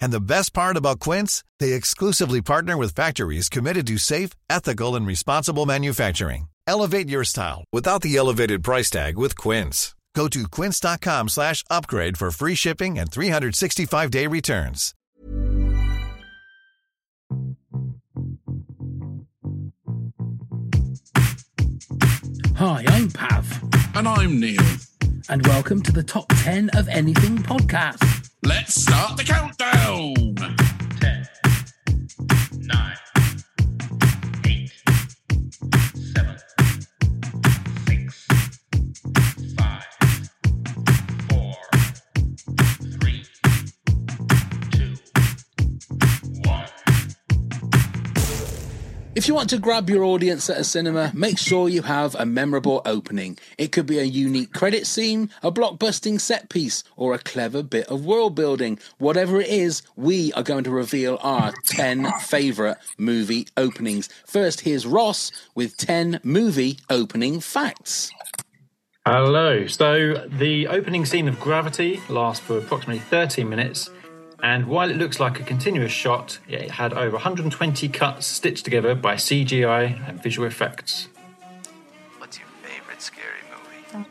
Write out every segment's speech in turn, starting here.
And the best part about Quince, they exclusively partner with factories committed to safe, ethical, and responsible manufacturing. Elevate your style without the elevated price tag with Quince. Go to quince.com slash upgrade for free shipping and 365-day returns. Hi, I'm Pav, And I'm Neil. and welcome to the Top 10 of Anything podcast. Let's start the countdown. 10, 9, If you want to grab your audience at a cinema, make sure you have a memorable opening. It could be a unique credit scene, a blockbusting set piece, or a clever bit of world building. Whatever it is, we are going to reveal our 10 favourite movie openings. First, here's Ross with 10 movie opening facts. Hello. So the opening scene of Gravity lasts for approximately 13 minutes, and while it looks like a continuous shot, it had over 120 cuts stitched together by CGI and visual effects. What's your favorite scary movie?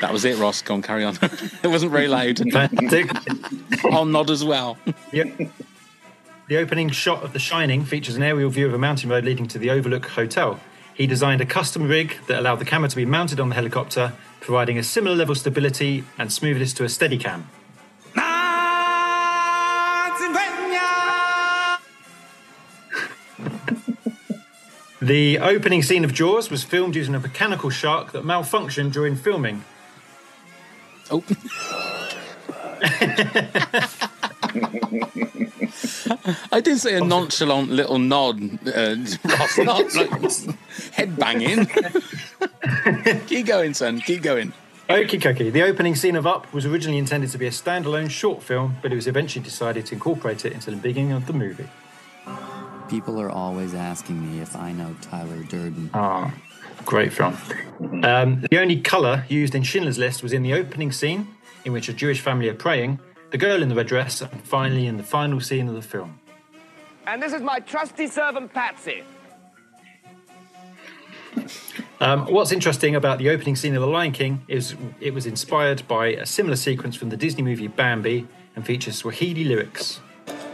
That was it, Ross. Go on, carry on. it wasn't very loud. I'll nod as well. the, the opening shot of The Shining features an aerial view of a mountain road leading to the Overlook Hotel. He designed a custom rig that allowed the camera to be mounted on the helicopter, providing a similar level of stability and smoothness to a Steadicam. The opening scene of Jaws was filmed using a mechanical shark that malfunctioned during filming. Oh. I did say a nonchalant little nod, uh, Ross, not like head banging. keep going, son. Keep going. Okie dokie. The opening scene of Up was originally intended to be a standalone short film, but it was eventually decided to incorporate it into the beginning of the movie. People are always asking me if I know Tyler Durden. Ah, great film. Um, the only colour used in Schindler's List was in the opening scene, in which a Jewish family are praying, the girl in the red dress, and finally in the final scene of the film. And this is my trusty servant Patsy. Um, what's interesting about the opening scene of The Lion King is it was inspired by a similar sequence from the Disney movie Bambi and features Swahili lyrics.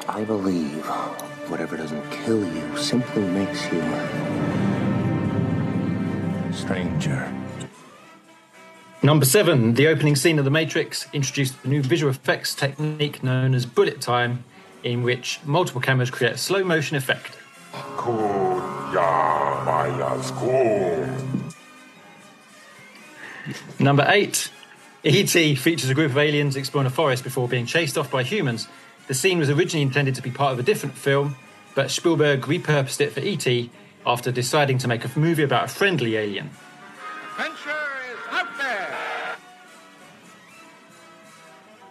I believe whatever doesn't kill you simply makes you stranger. Number seven, the opening scene of The Matrix introduced a new visual effects technique known as bullet time, in which multiple cameras create a slow motion effect. Number eight, E.T. features a group of aliens exploring a forest before being chased off by humans. The scene was originally intended to be part of a different film, but Spielberg repurposed it for E.T. after deciding to make a movie about a friendly alien. Adventure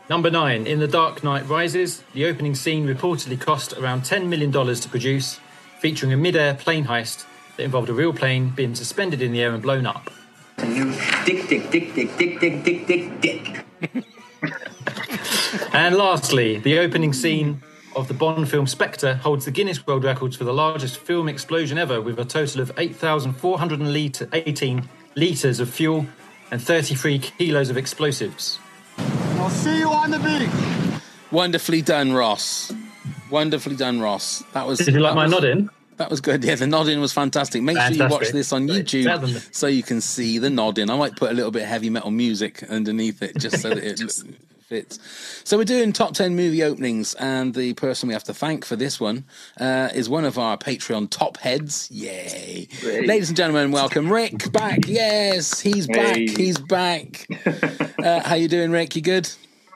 Number nine, in The Dark Knight Rises, the opening scene reportedly cost around $10 million to produce, featuring a mid air plane heist that involved a real plane being suspended in the air and blown up. Dick, dick, dick, dick, dick, dick, dick, dick, dick. And lastly, the opening scene of the Bond film Spectre holds the Guinness World Records for the largest film explosion ever, with a total of 8,418 litres of fuel and 33 kilos of explosives. I'll see you on the beach. Wonderfully done, Ross. Wonderfully done, Ross. That was. Did you like my was- nodding? That was good. Yeah, the nodding was fantastic. Make sure you watch this on YouTube the- so you can see the nodding. I might put a little bit of heavy metal music underneath it just so that it looks fits. So we're doing top ten movie openings, and the person we have to thank for this one uh, is one of our Patreon top heads. Yay, ladies and gentlemen, welcome Rick back. Yes, he's back. Hey. He's back. uh, how you doing, Rick? You good?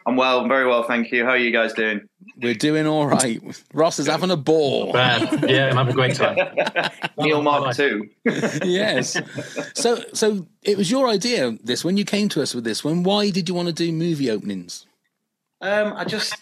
I'm well, very well, thank you. How are you guys doing? We're doing all right. Ross is having a ball. Bad. Yeah, I'm having a great time. Neil Mark too. yes. So, so it was your idea. This when you came to us with this one. Why did you want to do movie openings? Um, I just,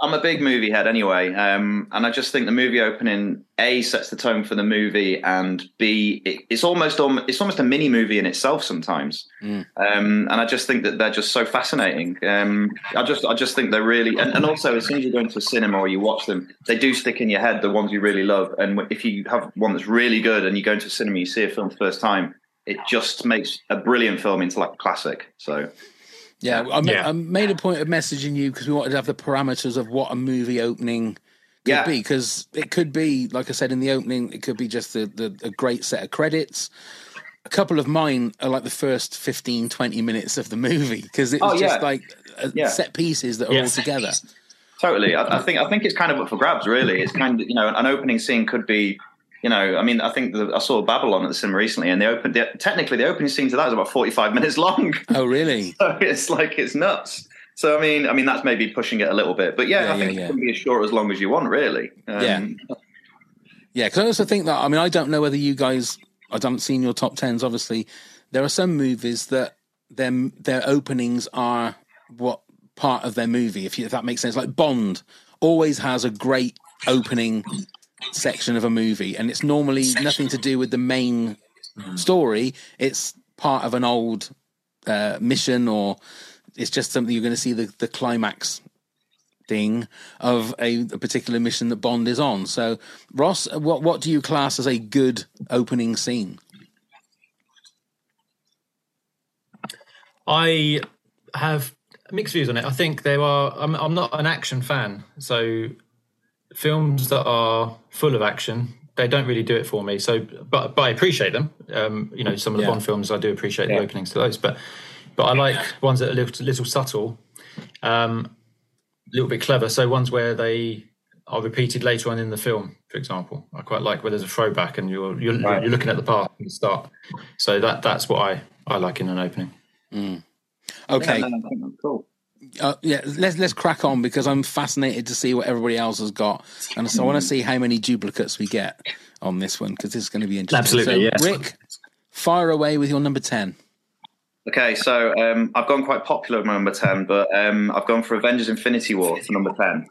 I'm a big movie head anyway, um, and I just think the movie opening a sets the tone for the movie, and b it, it's almost alm- it's almost a mini movie in itself sometimes. Um, and I just think that they're just so fascinating. Um, I just I just think they're really, and, and also as soon as you go into a cinema or you watch them, they do stick in your head the ones you really love. And if you have one that's really good and you go into a cinema, you see a film for the first time, it just makes a brilliant film into like a classic. So. Yeah, I, Yeah. I made a point of messaging you because we wanted to have the parameters of what a movie opening could Yeah. be. Because it could be, like I said in the opening, it could be just the, the, a great set of credits. A couple of mine are like the first 15, 20 minutes of the movie because it's Oh, just yeah. like uh, Yeah. set pieces that are all together. Totally. I, I think I think it's kind of up for grabs. Really, it's kind of you know an opening scene could be. You know, I mean, I think the, I saw Babylon at the cinema recently, and the open the, technically the opening scene to that is about forty five minutes long. Oh, really? so it's like it's nuts. So I mean, I mean that's maybe pushing it a little bit, but yeah, Yeah, I think yeah, yeah. it can be as short as long as you want, really. Um, Yeah. Yeah, because I also think that I mean I don't know whether you guys I haven't seen your top tens. Obviously, there are some movies that their their openings are what part of their movie. If, you, if that makes sense, like Bond always has a great opening section of a movie, and it's normally nothing to do with the main story. It's part of an old uh, mission, or it's just something you're going to see the the climax thing of a, a particular mission that Bond is on. So, Ross, what what do you class as a good opening scene? I have mixed views on it. I think there are. I'm, I'm not an action fan, so films that are full of action, they don't really do it for me. So, but but I appreciate them. Um, you know, some of the Yeah. Bond films, I do appreciate Yeah. the openings to those. But but I like ones that are a little, little subtle, um, a little bit clever. So ones where they are repeated later on in the film, for example. I quite like where there's a throwback and you're you're, Right. you're looking at the part at the start. So that that's what I I like in an opening. Okay, Yeah, no, I think cool. Uh, yeah, let's let's crack on because I'm fascinated to see what everybody else has got, and so I want to see how many duplicates we get on this one because this is going to be interesting. Absolutely, so, yes. Rick, fire away with your number ten. Okay, so um, I've gone quite popular with my number 10, but um, I've gone for Avengers Infinity War for number 10.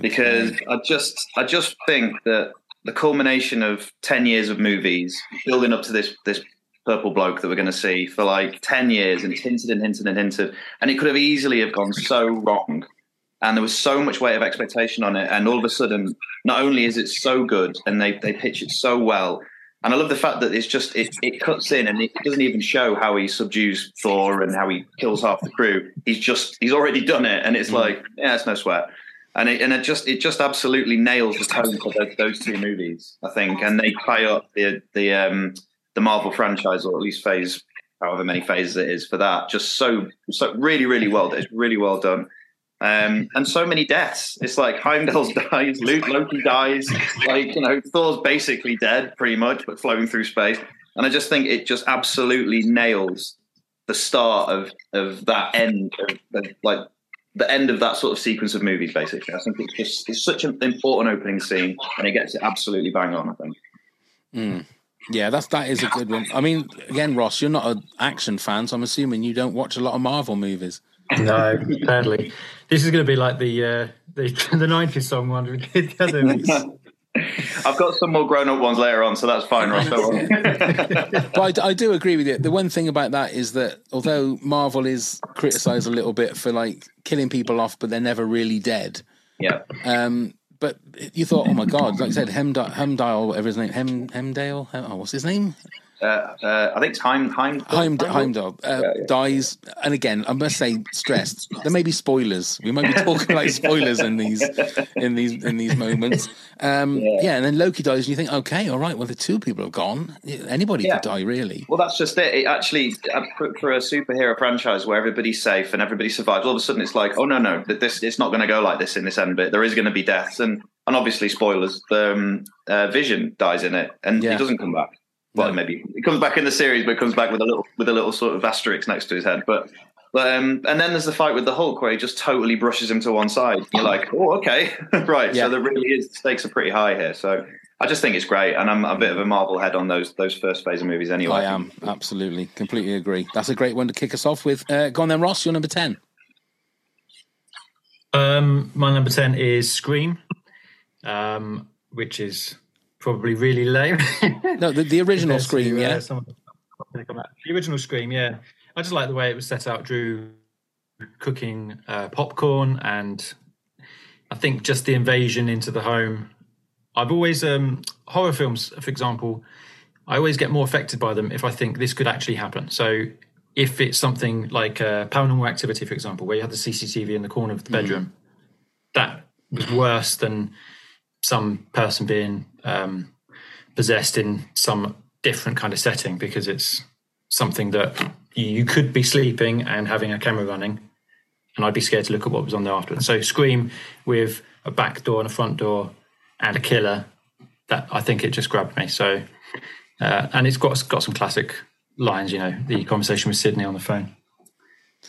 Because I just I just think that the culmination of 10 years of movies building up to this this purple bloke that we're going to see for like 10 years and it's hinted and hinted and hinted and it could have easily have gone so wrong and there was so much weight of expectation on it and all of a sudden not only is it so good and they they pitch it so well and I love the fact that it's just it, it cuts in and it doesn't even show how he subdues Thor and how he kills half the crew. He's just he's already done it, and it's like yeah, it's no sweat. And it and it just it just absolutely nails the tone for those, those two movies, I think, and they tie up the the um the Marvel franchise or at least phase however many phases it is for that just so so really really well it's really well done. Um, and so many deaths. It's like Heimdall dies, Luke, Loki dies. Like you know, Thor's basically dead, pretty much, but floating through space. And I just think it just absolutely nails the start of of that end, of, like the end of that sort of sequence of movies. Basically, I think it's just it's such an important opening scene, and it gets it absolutely bang on. I think. Mm. Yeah, that's that is a good one. I mean, again, Ross, you're not an action fan, so I'm assuming you don't watch a lot of Marvel movies. No, sadly, this is going to be like the uh, the the '90s song one we did the other week. I've got some more grown up ones later on, so that's fine, Ross. but I, I do agree with you. The one thing about that is that although Marvel is criticised a little bit for like killing people off, but they're never really dead. Yeah. Um, but you thought, oh my god, like I said, Hemd- Hemdale, whatever his name, Hem Hemdale. Hem- oh, what's his name? Uh, uh, I think it's Heim, Heim, Heimdall, Heimdall uh, dies, and again, I must say, stressed. There may be spoilers. We might be talking like spoilers in these in these in these moments. Um, yeah. and then Loki dies, and you think, okay, all right, well, the two people have gone. Anybody Yeah. could die, really. Well, that's just it. it actually, uh, for, for a superhero franchise where everybody's safe and everybody survives, all of a sudden it's like, oh no, no, that this it's not going to go like this in this end bit. There is going to be deaths, and and obviously spoilers. Um, uh, Vision dies in it, and Yeah. he doesn't come back. Well, maybe he comes back in the series, but comes back with a little with a little sort of asterisk next to his head. But but um, and then there's the fight with the Hulk where he just totally brushes him to one side. You're like, oh, okay, right. Yeah. So there really is the stakes are pretty high here. So I just think it's great, and I'm a bit of a Marvel head on those those first phase of movies anyway. I am absolutely, completely agree. That's a great one to kick us off with. Uh, go on then, Ross. You're number ten. Um, my number ten is Scream, um, which is probably really lame. No, the, the original Compared to, Scream, uh, yeah. some the- The original Scream, yeah. I just like the way it was set out. Drew cooking uh, popcorn, and I think just the invasion into the home. I've always um, horror films, for example. I always get more affected by them if I think this could actually happen. So if it's something like uh, Paranormal Activity, for example, where you have the CCTV in the corner of the bedroom, that was worse than some person being um, possessed in some different kind of setting because it's something that you, you could be sleeping and having a camera running, and I'd be scared to look at what was on there afterwards. So Scream with a back door and a front door and a killer, that I think it just grabbed me. So, uh, and it's got got some classic lines, you know, the conversation with Sydney on the phone.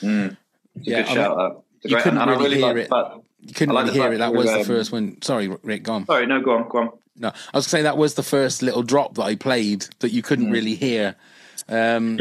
Mm. Yeah, good I shout mean, out. You couldn't and really hear like it. fact- You couldn't like really hear it. That that was we're, the um, first one. Sorry, Rick, go on. Sorry, no, go on, go on. No, I was saying that was the first little drop that I played that you couldn't really hear. Um,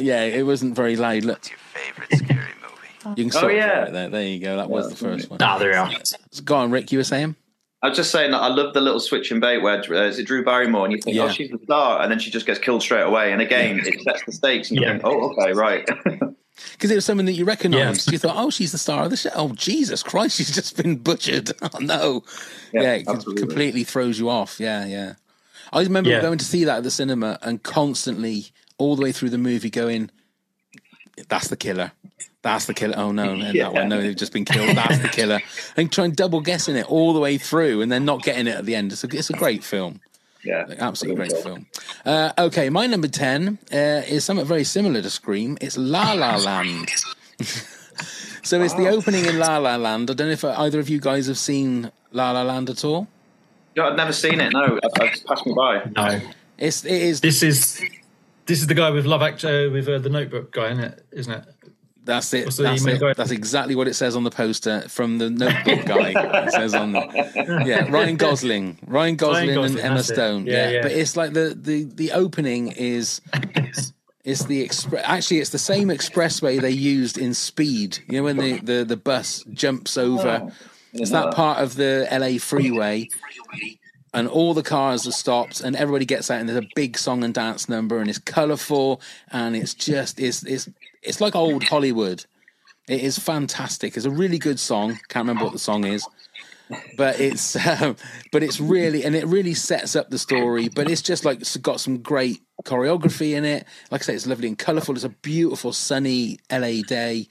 yeah, it wasn't very loud. Look, What's your favorite scary movie? you can Oh, sort of yeah. hear it there. There you go. That was the first one. Ah, there we are. So go on, Rick. You were saying? I was just saying that I love the little switch and bait where uh, is it Drew Barrymore and you think, Yeah. oh, she's the star, and then she just gets killed straight away. And again, it sets the stakes, and you Yeah. think, oh, okay, right. Because it was someone that you recognised. You thought, oh, she's the star of the show. Oh, Jesus Christ, she's just been butchered. Oh, no. Yeah, Yeah, it absolutely. completely throws you off. Yeah, yeah. I remember Yeah. going to see that at the cinema and constantly, all the way through the movie, going, that's the killer. That's the killer. Oh, no, and that one. No, they've just been killed. That's the killer. And trying double guessing it all the way through and then not getting it at the end. It's a, it's a great film. Yeah, Absolutely great film. Uh, okay, my number 10 uh, is something very similar to Scream. It's La La Land. so it's the opening in La La Land. I don't know if either of you guys have seen La La Land at all. No, I've never seen it. No, I've, I've passed me by. No, It's, it is, this is this is the guy with Love Act uh, with uh, the Notebook guy, isn't it? Isn't it? That's it. What's the That's, it. that's exactly what it says on the poster from the notebook guy. it says on there. Yeah, Ryan Gosling. Ryan Gosling, Gosling, and Emma. Stone. Yeah, Yeah, yeah. But it's like the, the, the opening is It's the express. Actually, it's the same expressway they used in Speed. You know when the, the, the bus jumps over. Oh, it's that part of the LA freeway, and all the cars are stopped, and everybody gets out, and there's a big song and dance number, and it's colourful, and it's just it's it's it's like old Hollywood. It is fantastic. It's a really good song. Can't remember what the song is but it's um, but it's really and it really sets up the story but it's just like it's got some great choreography in it like i say it's lovely and colorful it's a beautiful sunny la day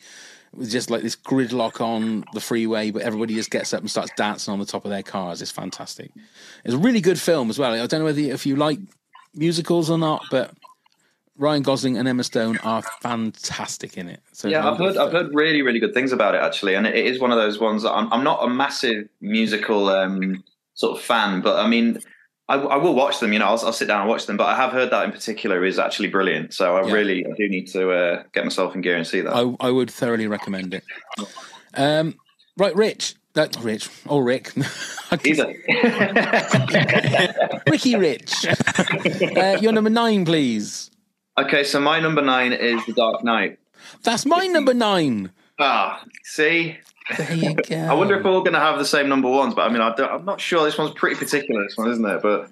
with just like this gridlock on the freeway but everybody just gets up and starts dancing on the top of their cars. It's fantastic. It's a really good film as well. I don't know whether if you like musicals or not but ryan gosling and emma stone are fantastic in it. So yeah, I've heard I've heard really really good things about it actually, and it is one of those ones that I'm I'm not a massive musical um, sort of fan, but I mean. I, I will watch them, you know. I'll, I'll sit down and watch them, but I have heard that in particular is actually brilliant. So I Yeah. really, I do need to uh, get myself in gear and see that. I, I would thoroughly recommend it. Um, right, Rich. That Rich or Rick. Either. Ricky Rich. uh, your number nine, please. Okay, so my number nine is The Dark Knight. That's my number nine. Ah, see, There you go. I wonder if we're all going to have the same number ones, but I mean, I don't, I'm not sure. This one's pretty particular. This one, isn't it? But,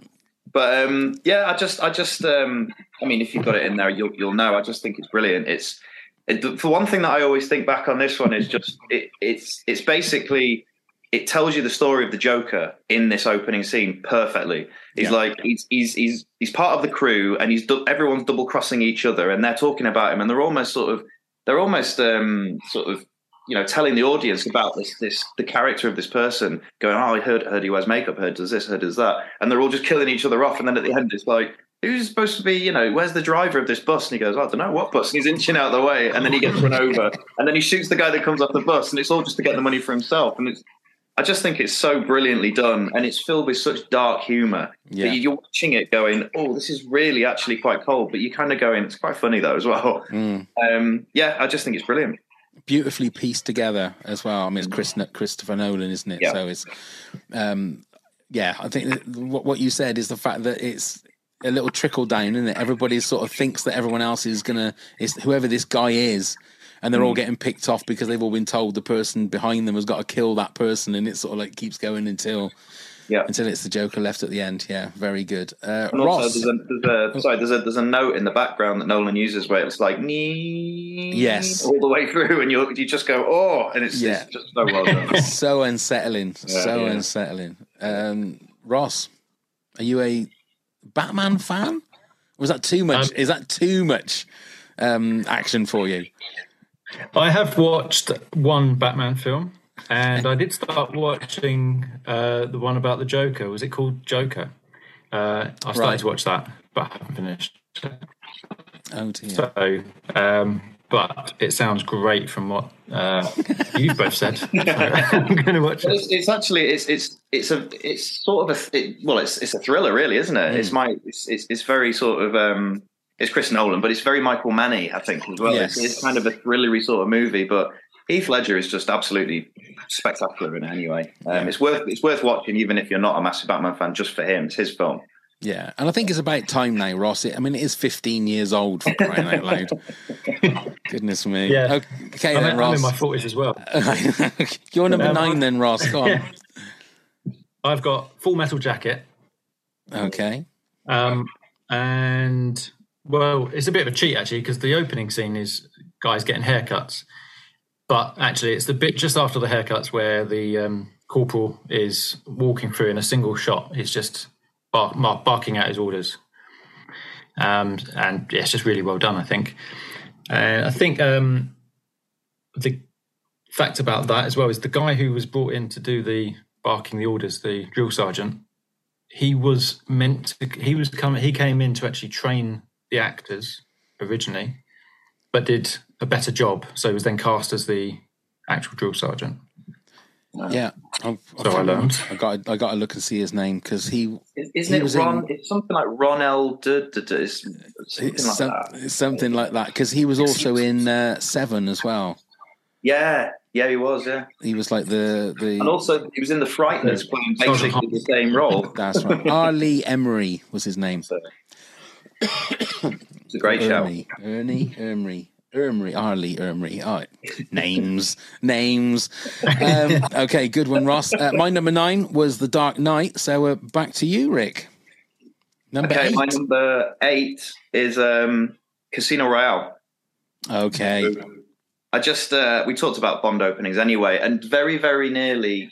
but um, yeah, I just, I just, um, I mean, if you've got it in there, you'll, you'll know. I just think it's brilliant. It's it, for one thing that I always think back on this one is just it, it's, it's basically it tells you the story of the Joker in this opening scene perfectly. He's Yeah. like he's he's he's he's part of the crew, and he's everyone's double crossing each other, and they're talking about him, and they're almost sort of they're almost um, sort of you know telling the audience about this this the character of this person, going, oh, I heard heard he wears makeup, heard does this, heard does that, and they're all just killing each other off, and then at the end it's like. Who's supposed to be, you know, where's the driver of this bus? And he goes, I don't know, what bus? And he's inching out of the way, and then he gets run over, and then he shoots the guy that comes off the bus, and it's all just to get the money for himself. And it's, I just think it's so brilliantly done, and it's filled with such dark humour Yeah. that you're watching it going, "Oh, this is really actually quite cold," but you kind of going, "It's quite funny though as well." Mm. Um, yeah, I just think it's brilliant. Beautifully pieced together as well. I mean, it's Chris, Christopher Nolan, isn't it? Yeah. So it's, um, yeah, I think what, what you said is the fact that it's a little trickle down, isn't it? Everybody sort of thinks that everyone else is gonna is whoever this guy is. And they're all Mm. getting picked off because they've all been told the person behind them has got to kill that person, and it sort of like keeps going until, Yeah. until it's the Joker left at the end. Yeah, very good. Uh, And also, Ross, there's a, there's a sorry, there's a there's a note in the background that Nolan uses where it's like nee, Yes. all the way through, and you you just go, "Oh," and it's, Yeah. it's just so well done. so unsettling, Yeah, so yeah. unsettling. Um, Ross, are you a Batman fan? Was that too much? Um, Is that too much um, action for you? I have watched one Batman film, and I did start watching uh, the one about the Joker. Was it called Joker? Uh, I started Right. to watch that, but I haven't finished. Oh dear. So, um, but it sounds great from what uh, you've both said. So I'm going to watch it. it's, it's actually it's it's it's a it's sort of a it, well it's it's a thriller really isn't it? Mm. It's my it's, it's it's very sort of um it's Chris Nolan but it's very Michael Manny I think as well. Yes. It's, it's kind of a thrillery sort of movie, but Heath Ledger is just absolutely spectacular in it anyway. Um, It's worth it's worth watching even if you're not a massive Batman fan just for him. It's his film. Yeah, and I think it's about time now, Ross. It, I mean, it is 15 years old for crying out loud. Goodness me. Yeah. Okay, I'm, then, I'm Ross. in my forties as well. You're number Um, nine, then, Ross. Go on. Yeah. I've got Full Metal Jacket, Okay. um, and well, it's a bit of a cheat actually because the opening scene is guys getting haircuts, but actually it's the bit just after the haircuts where the um, corporal is walking through in a single shot. He's just bar- bar- barking out his orders, um, and yeah, it's just really well done. I think. Uh, I think um, the fact about that as well is the guy who was brought in to do the barking the orders, the drill sergeant. He was meant to. He was coming. He came in to actually train the actors originally, but did a better job. So he was then cast as the actual drill sergeant. Yeah. I've, So I learned. I got. I got to look and see his name because he. Isn't he it was Ron? in- It's something like Ron L. D- D- D- it's something It's, like some- that. something like that because he was also in uh, Seven as well. Yeah, yeah, he was. Yeah, He was like the the. and also he was in the Frighteners playing basically the same role. That's right. R. Lee Emery was his name. It's a great show. Ernie, Ernie, Emery, Emery, R. Lee Emery. All right, names, names. Um, okay, good one, Ross. Uh, my number nine was The Dark Knight. So uh, back to you, Rick. Number Okay, eight. my number eight is um, Casino Royale. Okay. I just uh, we talked about Bond openings anyway, and very very nearly.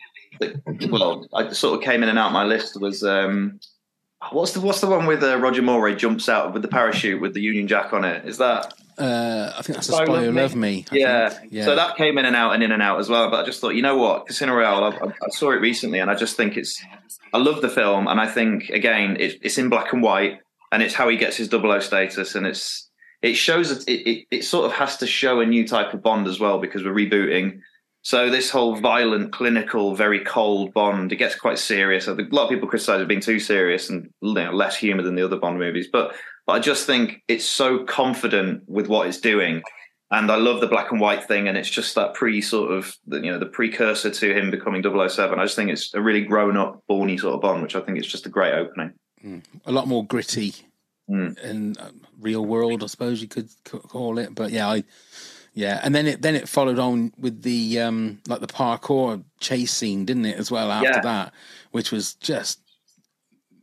Well, I sort of came in and out my list was um, what's the what's the one with uh, Roger Moore jumps out with the parachute with the Union Jack on it? Is that Uh, I think that's a Spy spy Love who Me? love me. I yeah. yeah. So that came in and out and in and out as well. But I just thought, you know what, Casino Royale. I, I, I saw it recently, and I just think it's. I love the film, and I think again, it, it's in black and white, and it's how he gets his double O status, and it's it shows that it, it it sort of has to show a new type of Bond as well because we're rebooting. So this whole violent, clinical, very cold Bond, it gets quite serious. I think a lot of people criticize it being too serious and you know, less humor than the other Bond movies, but but I just think it's so confident with what it's doing and I love the black and white thing, and it's just that pre sort of you know the precursor to him becoming 007. I just think it's a really grown up, borny sort of Bond, which I think is just a great opening. a lot more gritty Mm. and uh, real world, I suppose you could call it. But yeah, I yeah, and then it then it followed on with the um like the parkour chase scene, didn't it? As well after Yeah. that, which was just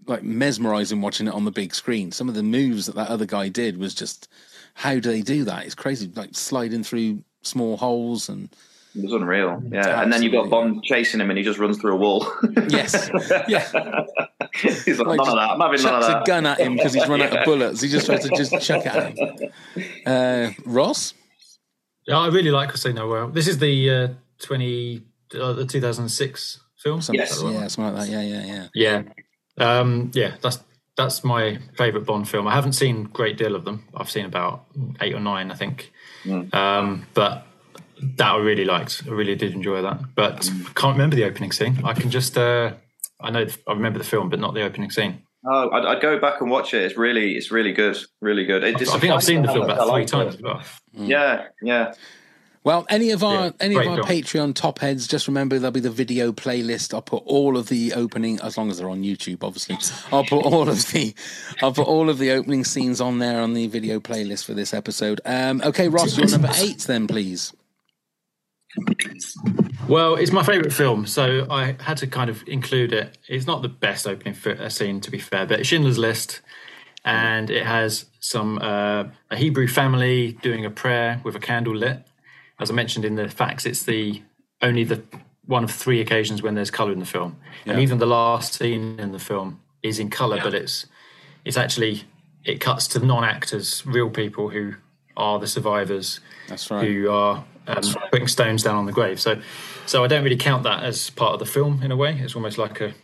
like mesmerizing watching it on the big screen. Some of the moves that that other guy did was just how do they do that? It's crazy, like sliding through small holes and It was unreal. Yeah, and then you've got Bond chasing him, and he just runs through a wall. Yes, yeah. He's like, Like, none of that. I'm having none of chucks that. a gun at him because he's run out of bullets. He just tries to just chuck at him. Uh, Ross? Yeah, I really like Casino Royale. This is the uh, twenty uh, the two thousand six film. Something, Is that the? Yeah, something like that. Yeah, yeah, yeah. Yeah, um, yeah. That's that's my favourite Bond film. I haven't seen a great deal of them. I've seen about eight or nine, I think. Um, but that I really liked. I really did enjoy that. But I can't remember the opening scene. I can just uh, I know I remember the film, but not the opening scene. Oh, I'd, I'd go back and watch it. It's really, it's really good, really good. It, I think I've seen the film about three times well. Mm. Yeah, yeah. Well, any of our Yeah, any of our film. Patreon top heads, just remember there'll be the video playlist. I'll put all of the opening, as long as they're on YouTube, obviously. I'll put all of the, I'll put all of the opening scenes on there on the video playlist for this episode. Um, okay, Ross, you're number eight, then, please. Well, it's my favourite film, so I had to kind of include it. It's not the best opening uh, scene, to be fair, but it's Schindler's List, and it has some uh, a Hebrew family doing a prayer with a candle lit. As I mentioned in the facts, it's the only the one of three occasions when there's colour in the film, and even the last scene in the film is in colour, but it's it's actually it cuts to non-actors, real people who are the survivors That's right. who are um, putting stones down on the grave. So, so I don't really count that as part of the film in a way. It's almost like a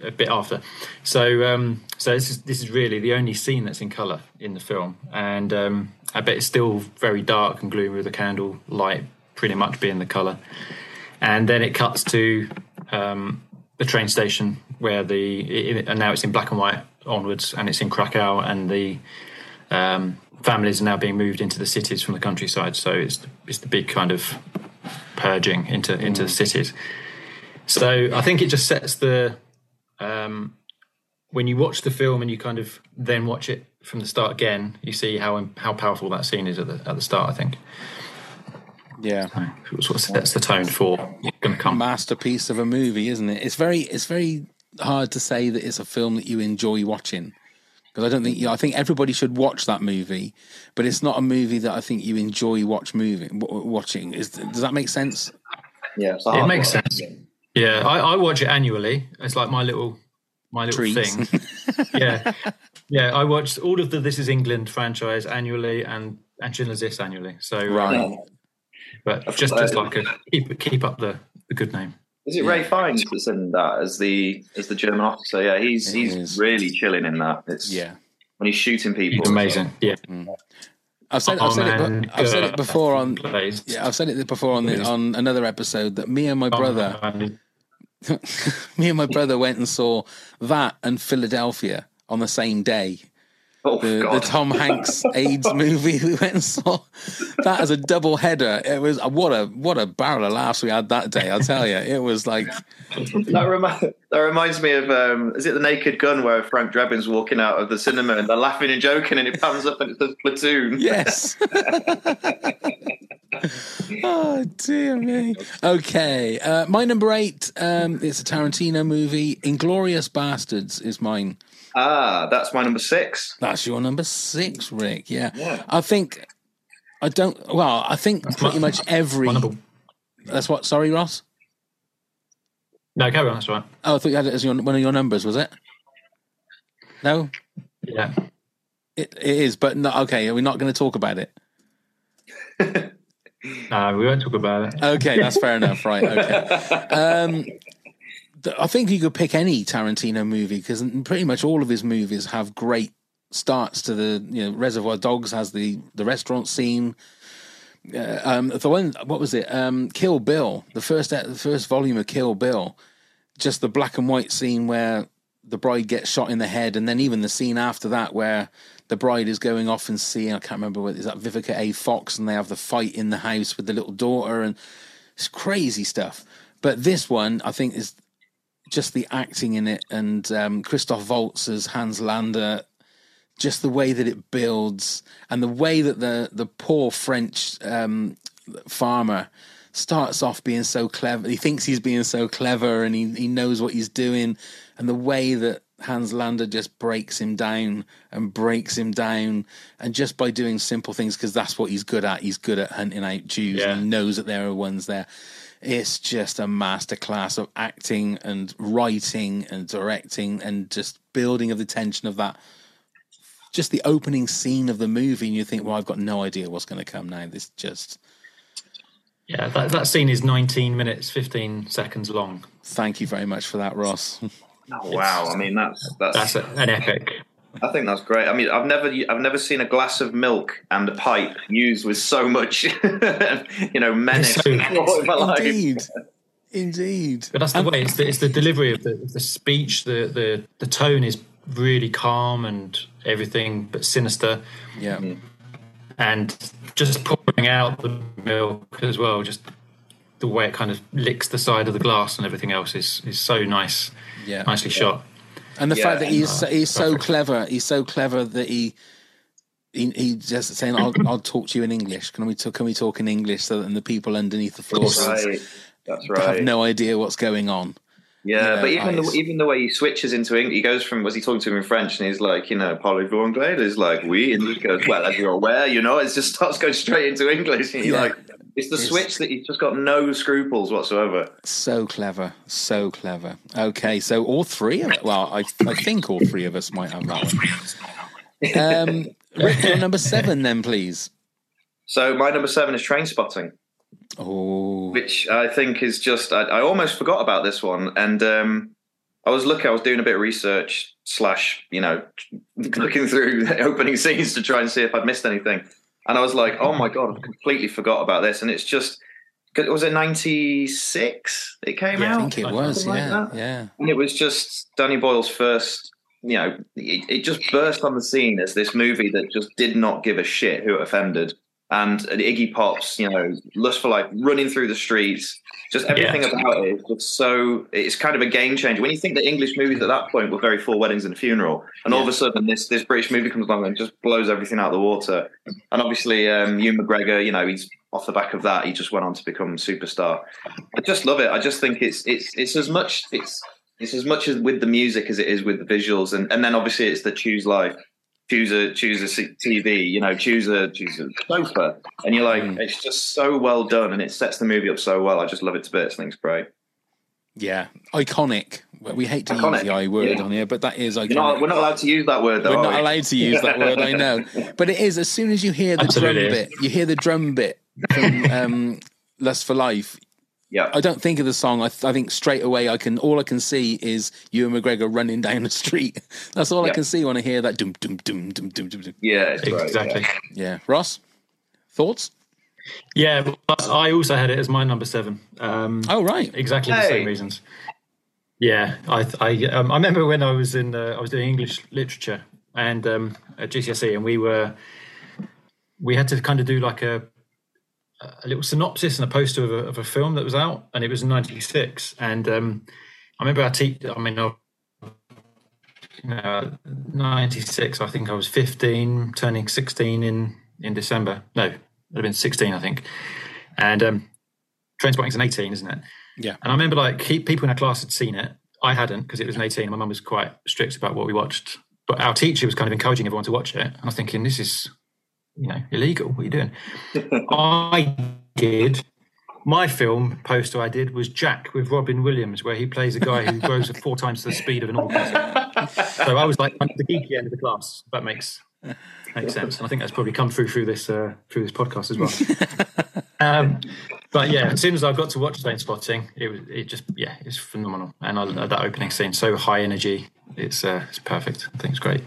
a, bit after. So, um, so this is this is really the only scene that's in color in the film, and um, I bet it's still very dark and gloomy with the candle light pretty much being the color. And then it cuts to um, the train station where the it, and now it's in black and white onwards, and it's in Krakow, and the um, families are now being moved into the cities from the countryside. So it's it's the big kind of purging into into the cities. So I think it just sets the um, when you watch the film and you kind of then watch it from the start again, you see how how powerful that scene is at the at the start. I think Yeah. it sort of sets the tone for what's going to come. Masterpiece of a movie, isn't it? It's very, it's very hard to say that it's a film that you enjoy watching. Because I don't think, I think everybody should watch that movie, but it's not a movie that I think you enjoy watch moving, w- watching. Is, does that make sense? Yeah, It makes one. sense. Yeah, I, I watch it annually. It's like my little my little Treats. thing. yeah, yeah. I watch all of the This Is England franchise annually and and Schindler's List annually. So um, Right. but just as like a keep keep up the, the good name. Is it Ray Fiennes that's in that as the as the German officer? Yeah, he's It he's is. really chilling in that. It's Yeah. when he's shooting people. He's amazing. Yeah. I've said, Oh, I've said, it, man, be- I've said it before on, yeah, I've said it before on the, on another episode that me and my Oh, brother, man. me and my brother went and saw that and Philadelphia on the same day. Oh the, the Tom Hanks AIDS movie we went and saw that as a double header. It was what a what a barrel of laughs we had that day. I'll tell you, it was like that, remi- that reminds me of um, is it the Naked Gun where Frank Drebin's walking out of the cinema and they're laughing and joking and it pans up and it says platoon. yes. oh dear me. Okay, uh, my number eight. Um, it's a Tarantino movie. Inglourious Basterds is mine. Ah, that's my number six. That's your number six, Rick. Yeah, Yeah. I think I don't. Well, I think pretty much every. That's what. Sorry, Ross. No, carry on. That's right. Oh, I thought you had it as your, one of your numbers, was it? No, Yeah. it, it is, but no. Okay, we're not going to talk about it. No, we won't talk about it. Okay, that's fair enough. Right. Okay. Um, th- I think you could pick any Tarantino movie because pretty much all of his movies have great starts to the you know Reservoir Dogs has the the restaurant scene. Uh, um, the one what was it? Um, Kill Bill, the first the first volume of Kill Bill, just the black and white scene where the bride gets shot in the head, and then even the scene after that where the bride is going off and seeing I can't remember what is that Vivica A. Fox, and they have the fight in the house with the little daughter, and it's crazy stuff. But this one, I think, is just the acting in it, and um, Christoph Waltz as Hans Landa, just the way that it builds, and the way that the the poor French um, farmer starts off being so clever. He thinks he's being so clever, and he he knows what he's doing, and the way that Hans Landa just breaks him down and breaks him down, and just by doing simple things because that's what he's good at. He's good at hunting out Jews, Yeah. and he knows that there are ones there. It's just a masterclass of acting and writing and directing and just building of the tension of that. Just the opening scene of the movie, and you think, "Well, I've got no idea what's going to come now." This just Yeah, that, that scene is 19 minutes, 15 seconds long. Thank you very much for that, Ross. Oh, wow, I mean that's that's, That's a, an epic. I think that's great. I mean, I've never I've never seen a glass of milk and a pipe used with so much, you know, menace. So- in my life. Indeed, indeed. But that's the way. It's the, it's the delivery of the, the speech. The, the the tone is really calm and everything, but sinister. Yeah. Mm. And just pouring out the milk as well. Just the way it kind of licks the side of the glass and everything else is is so nice. Yeah. Nicely shot. And the Yeah. fact that he's so, he's so Perfect. clever, he's so clever that he he, he just saying, "I'll I'll talk to you in English. Can we talk, can we talk in English?" So that the people underneath the floor That's right. That's have no idea what's going on. Yeah, Yeah, but even eyes. the, even the way he switches into English, he goes from was he talking to him in French, and he's like, you know, parlez-vous anglais? He's like, oui, and he goes, well, as you're aware, you know, it just starts going straight into English. And you're Yeah. like, it's the It's- switch that he's just got no scruples whatsoever. So clever, so clever. Okay, so all three of well, I I think all three of us might have that one. Um, Rick, your number seven, then, please. So my number seven is Trainspotting. Oh, which I think is just I, I almost forgot about this one, and um, I was looking, I was doing a bit of research slash, you know, looking through the opening scenes to try and see if I'd missed anything, and I was like, oh my god, I completely forgot about this, and it's just. Was it ninety six? It came yeah, I think it was. Like Yeah, that? yeah. And it was just Danny Boyle's first. You know, it, it just burst on the scene as this movie that just did not give a shit who it offended. And Iggy Pop's, you know, lust for life, running through the streets, just everything Yeah. about it is just so. It's kind of a game changer. When you think that English movies at that point were very four weddings and a funeral, and all of a sudden this this British movie comes along and just blows everything out of the water. And obviously, um, Ewan McGregor, you know, he's off the back of that, he just went on to become a superstar. I just love it. I just think it's it's it's as much it's it's as much as with the music as it is with the visuals, and and then obviously it's the choose life, choose a choose a C- TV, you know, choose a choose a sofa, and you're like, it's just so well done, and it sets the movie up so well. I just love it to bits. I think it's great. Yeah, iconic. We hate to Iconic, use the I word yeah. on here, but that is iconic. You're not, we're not allowed to use that word, though. We're are not we? allowed to use that word, I know. But it is, as soon as you hear the Absolutely. drum bit, you hear the drum bit from um, Lust for Life. Yeah. I don't think of the song. I, th- I think straight away, I can. All I can see is Ewan McGregor running down the street. That's all I can see when I hear that. Dum dum dum dum dum dum. dum. Yeah, it's great, Exactly. yeah. Yeah, Ross, thoughts? Yeah, but I also had it as my number seven. Um, Oh right, exactly the same reasons. Yeah, I I, um, I remember when I was in uh, I was doing English literature and um, at GCSE, and we were we had to kind of do like a a little synopsis and a poster of a, of a film that was out, and it was in '96. And um, I remember our teacher. I mean, I, you know, '96. I think I was 15, turning 16 in in December. No, it would have been 16, I think. And um, Trainspotting's an 18, isn't it? Yeah. And I remember like he, people in our class had seen it. I hadn't because it was an 18. and My mum was quite strict about what we watched. But our teacher was kind of encouraging everyone to watch it. And I was thinking, this is, you know, illegal. What are you doing? I did. My film poster I did was Jack with Robin Williams, where he plays a guy who grows at four times the speed of an organism. so I was like I'm the geeky end of the class. That makes makes sense, and I think that's probably come through through this uh, through this podcast as well. um, but yeah, as soon as I got to watch Trainspotting, it was it just yeah, it's phenomenal, and I, that opening scene so high energy, it's uh, it's perfect. I think it's great.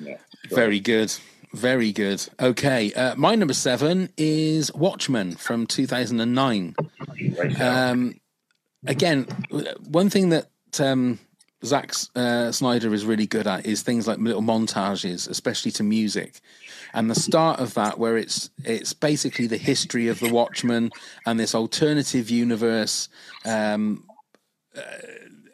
Yeah, Very good. Very good. Okay. Uh, my number seven is Watchmen from 2009. Um, again, one thing that um, Zack uh, Snyder is really good at is things like little montages, especially to music. And the start of that, where it's it's basically the history of the Watchmen and this alternative universe. Um, uh,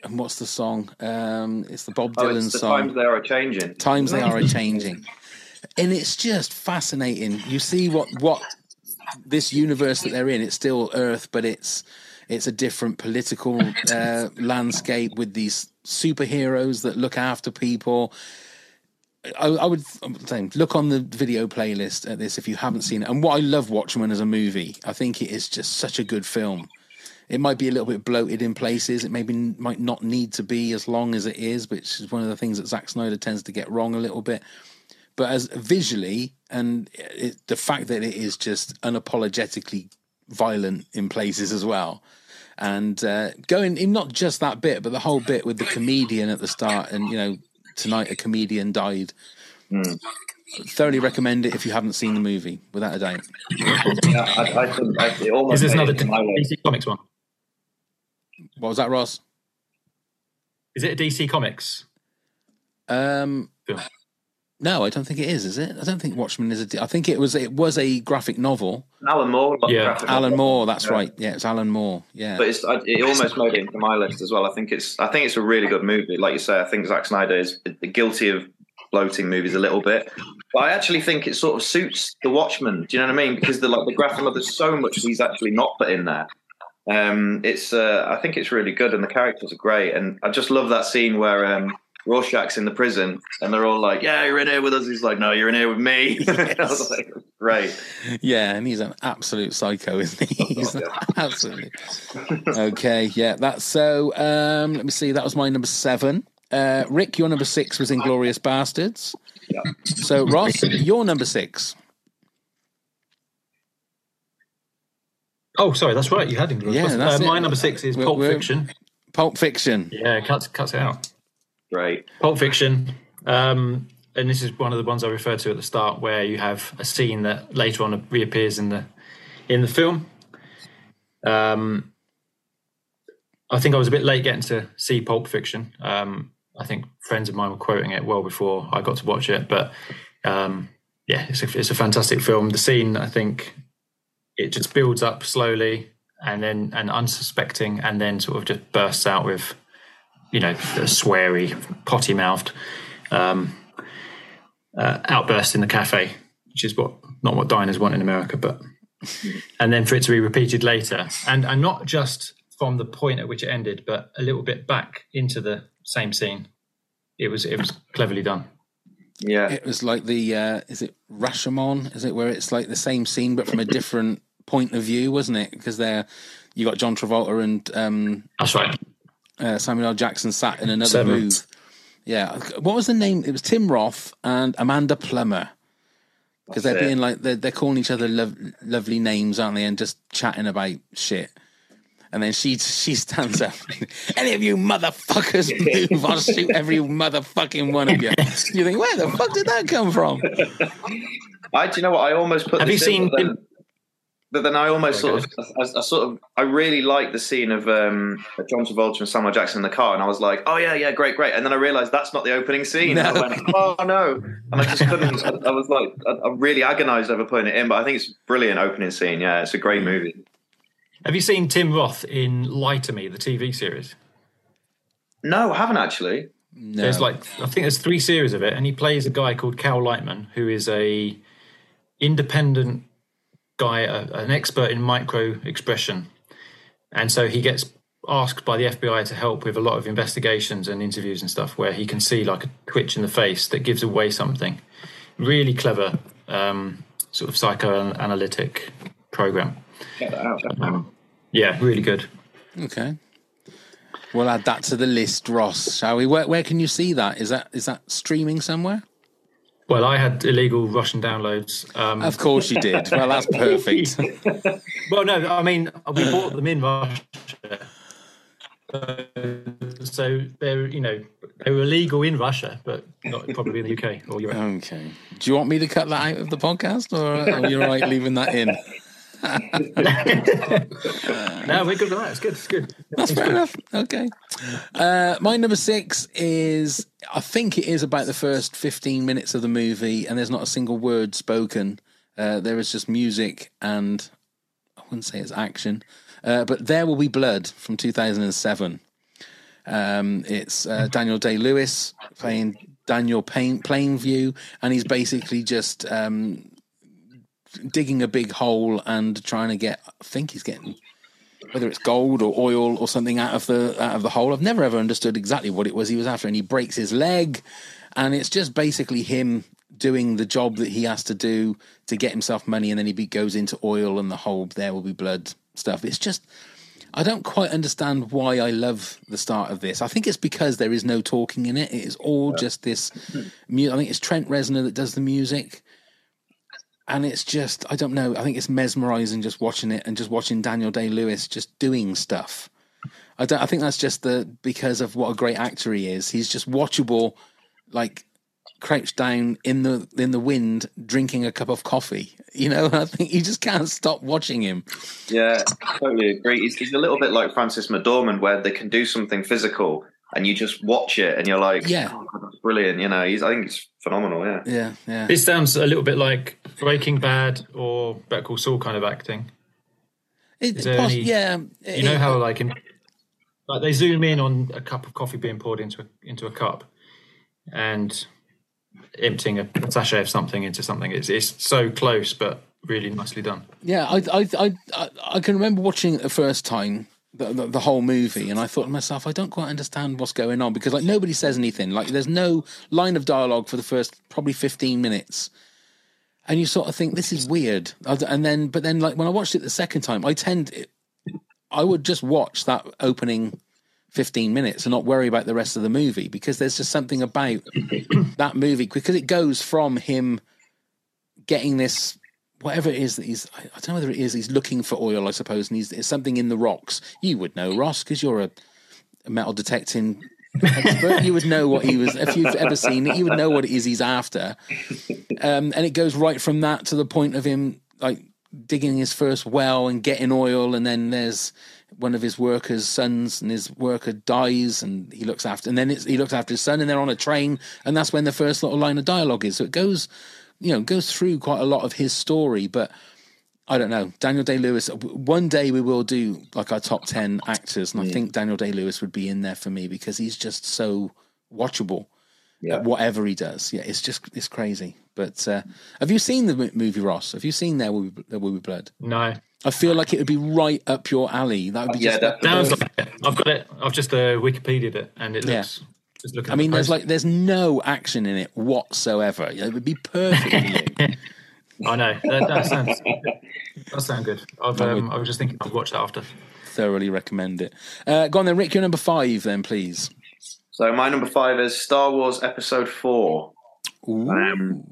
and what's the song? Um, it's the Bob Oh, Dylan it's the song times they are changing. times they are a changing and it's just fascinating you see what what this universe that they're in it's still earth but it's It's a different political uh, landscape with these superheroes that look after people. I, I would say look on the video playlist at this if you haven't seen it. And what I love Watchmen as a movie, I think it is just such a good film. It might be a little bit bloated in places. It maybe might not need to be as long as it is, which is one of the things that Zack Snyder tends to get wrong a little bit. But as visually and it, the fact that it is just unapologetically violent in places as well, and uh, going in not just that bit, but the whole bit with the comedian at the start, and you know tonight a comedian died. Mm. Thoroughly recommend it if you haven't seen the movie, without a doubt. Yeah, I, I think I, it almost Is this another it to my list. DC Comics one? What was that, Ross? Is it a DC Comics? Um, film? No, I don't think it is. Is it? I don't think Watchmen is a. I think it was. It was a graphic novel. Alan Moore. Yeah. graphic Alan novel. Moore. That's Yeah. right. Yeah, it's Alan Moore. Yeah. But it's, it almost made it into my list as well. I think it's I think it's a really good movie. Like you say, I think Zack Snyder is guilty of bloating movies a little bit. But I actually think it sort of suits The Watchmen. Do you know what I mean? Because the like the graphic novel, there's so much he's actually not put in there. Um, it's uh, I think it's really good, and the characters are great. And I just love that scene where um, Rorschach's in the prison, and they're all like, "Yeah, you're in here with us." He's like, "No, you're in here with me." I was like, "Great." Yeah, and he's an absolute psycho, isn't he? He's absolutely. Okay, yeah, that's so. Um, let me see. That was my number seven. Uh, Rick, your number six was Inglourious Basterds. Yeah. So, Ross, your number six. Oh, sorry, that's right. You had Inglourious Yeah, Basterds. uh. My number six is We're- Pulp we're- Fiction. Pulp Fiction. Yeah, cuts cuts it out. Great. Pulp Fiction. Um, and this is one of the ones I referred to at the start, where you have a scene that later on reappears in the in the film. Um, I think I was a bit late getting to see Pulp Fiction. Um, I think friends of mine were quoting it well before I got to watch it, but um, yeah, it's a, it's a fantastic film. The scene, I think, it just builds up slowly and then and unsuspecting, and then sort of just bursts out with, you know, a sweary, potty mouthed um, uh, outburst in the cafe, which is what not what diners want in America, but and then for it to be repeated later, and and not just from the point at which it ended, but a little bit back into the same scene. It was it was cleverly done. Yeah. It was like the uh, is it Rashomon? Is it where it's like the same scene but from a different point of view, wasn't it? Because there you got John Travolta and um, That's right. Uh, Samuel L. Jackson sat in another Seven. booth. Yeah, what was the name? It was Tim Roth and Amanda Plummer. Because they're it. being like they're, they're calling each other lov lovely names, aren't they? And just chatting about shit. And then she she stands up. Any of you motherfuckers move, I'll shoot every motherfucking one of you. You think, where the fuck did that come from? I do you know what I almost put. Have this you in, seen But then, but then I almost Sorry, sort of, I, I sort of, I really liked the scene of um, John Travolta and Samuel Jackson in the car, and I was like, oh yeah, yeah, great, great. And then I realized that's not the opening scene. And I No. went, oh no, and I just couldn't. I, I was like, I, I really agonized over putting it in, but I think it's a brilliant opening scene. Yeah, it's a great movie. Have you seen Tim Roth in Lie to Me, the TV series? No, I haven't actually. No. There's like I think there's three series of it, and he plays a guy called Cal Lightman, who is a independent guy, a, an expert in micro expression, and so he gets asked by the FBI to help with a lot of investigations and interviews and stuff, where he can see like a twitch in the face that gives away something. Really clever, um, sort of psychoanalytic program. Check that out. Um, yeah, really good. Okay. We'll add that to the list, Ross. Shall we? Where, where can you see that? Is that is that streaming somewhere? Well, I had illegal Russian downloads. Um, Of course you did. Well, that's perfect. well, no, I mean we bought them in Russia, Uh, so they're you know they were illegal in Russia, but not probably in the UK or Europe. Okay. Do you want me to cut that out of the podcast, or are you all right leaving that in? no, we're good with that. It's good. It's good. That's fair enough. Okay. Uh, my number six is I think it is about the first 15 minutes of the movie, and there's not a single word spoken. Uh, there is just music and I wouldn't say it's action, uh, but There Will Be Blood from 2007. Um, it's uh, Daniel Day Lewis playing Daniel Plain, Plainview, and he's basically just um, digging a big hole and trying to get. I think he's getting whether it's gold or oil or something out of the out of the hole. I've never ever understood exactly what it was he was after, and he breaks his leg, and it's just basically him doing the job that he has to do to get himself money, and then he be, goes into oil and the whole "there will be blood" stuff. It's just. I don't quite understand why I love the start of this. I think it's because there is no talking in it. It is all just this. I think it's Trent Reznor that does the music, and it's just I don't know. I think it's mesmerizing just watching it and just watching Daniel Day Lewis just doing stuff. I don't. I think that's just the because of what a great actor he is. He's just watchable, like crouched down in the in the wind, drinking a cup of coffee. You know, I think you just can't stop watching him. Yeah, totally agree. He's, he's a little bit like Frances McDormand, where they can do something physical and you just watch it and you're like, Yeah. oh, God, that's brilliant. You know, he's I think it's phenomenal. Yeah, Yeah, yeah. This sounds a little bit like Breaking Bad or Better Call Saul kind of acting. It, Is there poss- any- yeah, You know it- how like in, like they zoom in on a cup of coffee being poured into a, into a cup, and emptying a, a sachet of something into something. It's it's so close, but really nicely done. Yeah, I, I, I, I, I can remember watching it the first time, the, the, the whole movie, and I thought to myself, I don't quite understand what's going on because like nobody says anything. Like there's no line of dialogue for the first probably 15 minutes, and you sort of think this is weird. And then, but then, like when I watched it the second time, I tend, I would just watch that opening 15 minutes and not worry about the rest of the movie because there's just something about that movie because it goes from him getting this whatever it is that he's I don't know whether it is he's looking for oil I suppose and he's it's something in the rocks. You would know Ross because you're a, a metal detecting expert. You would know what he was if you've ever seen it you would know what it is he's after. Um, and it goes right from that to the point of him like digging his first well and getting oil and then there's one of his workers sons and his worker dies and he looks after and then he looks after his son and they're on a train and that's when the first little line of dialogue is. So it goes you know goes through quite a lot of his story but I don't know. Daniel Day Lewis. One day we will do like our top 10 actors, and I think Daniel Day Lewis would be in there for me because he's just so watchable Yeah. at whatever he does. Yeah, it's just, it's crazy. But uh, have you seen the movie Ross? Have you seen There Will Be, there Will Be Blood? No, I feel like it would be right up your alley. That would be Yeah, just. that- sounds like it. I've got it. I've just uh, Wikipedia'd it, and it Yeah. looks. Just looking I mean, the there's like there's no action in it whatsoever. It would be perfect for you. I know that, that sounds. That sounds good. I've, um, I was just thinking I'd watch that after. Thoroughly recommend it. Uh, go on then, Rick. You're number five, then, please. So my number five is Star Wars Episode Four. Um,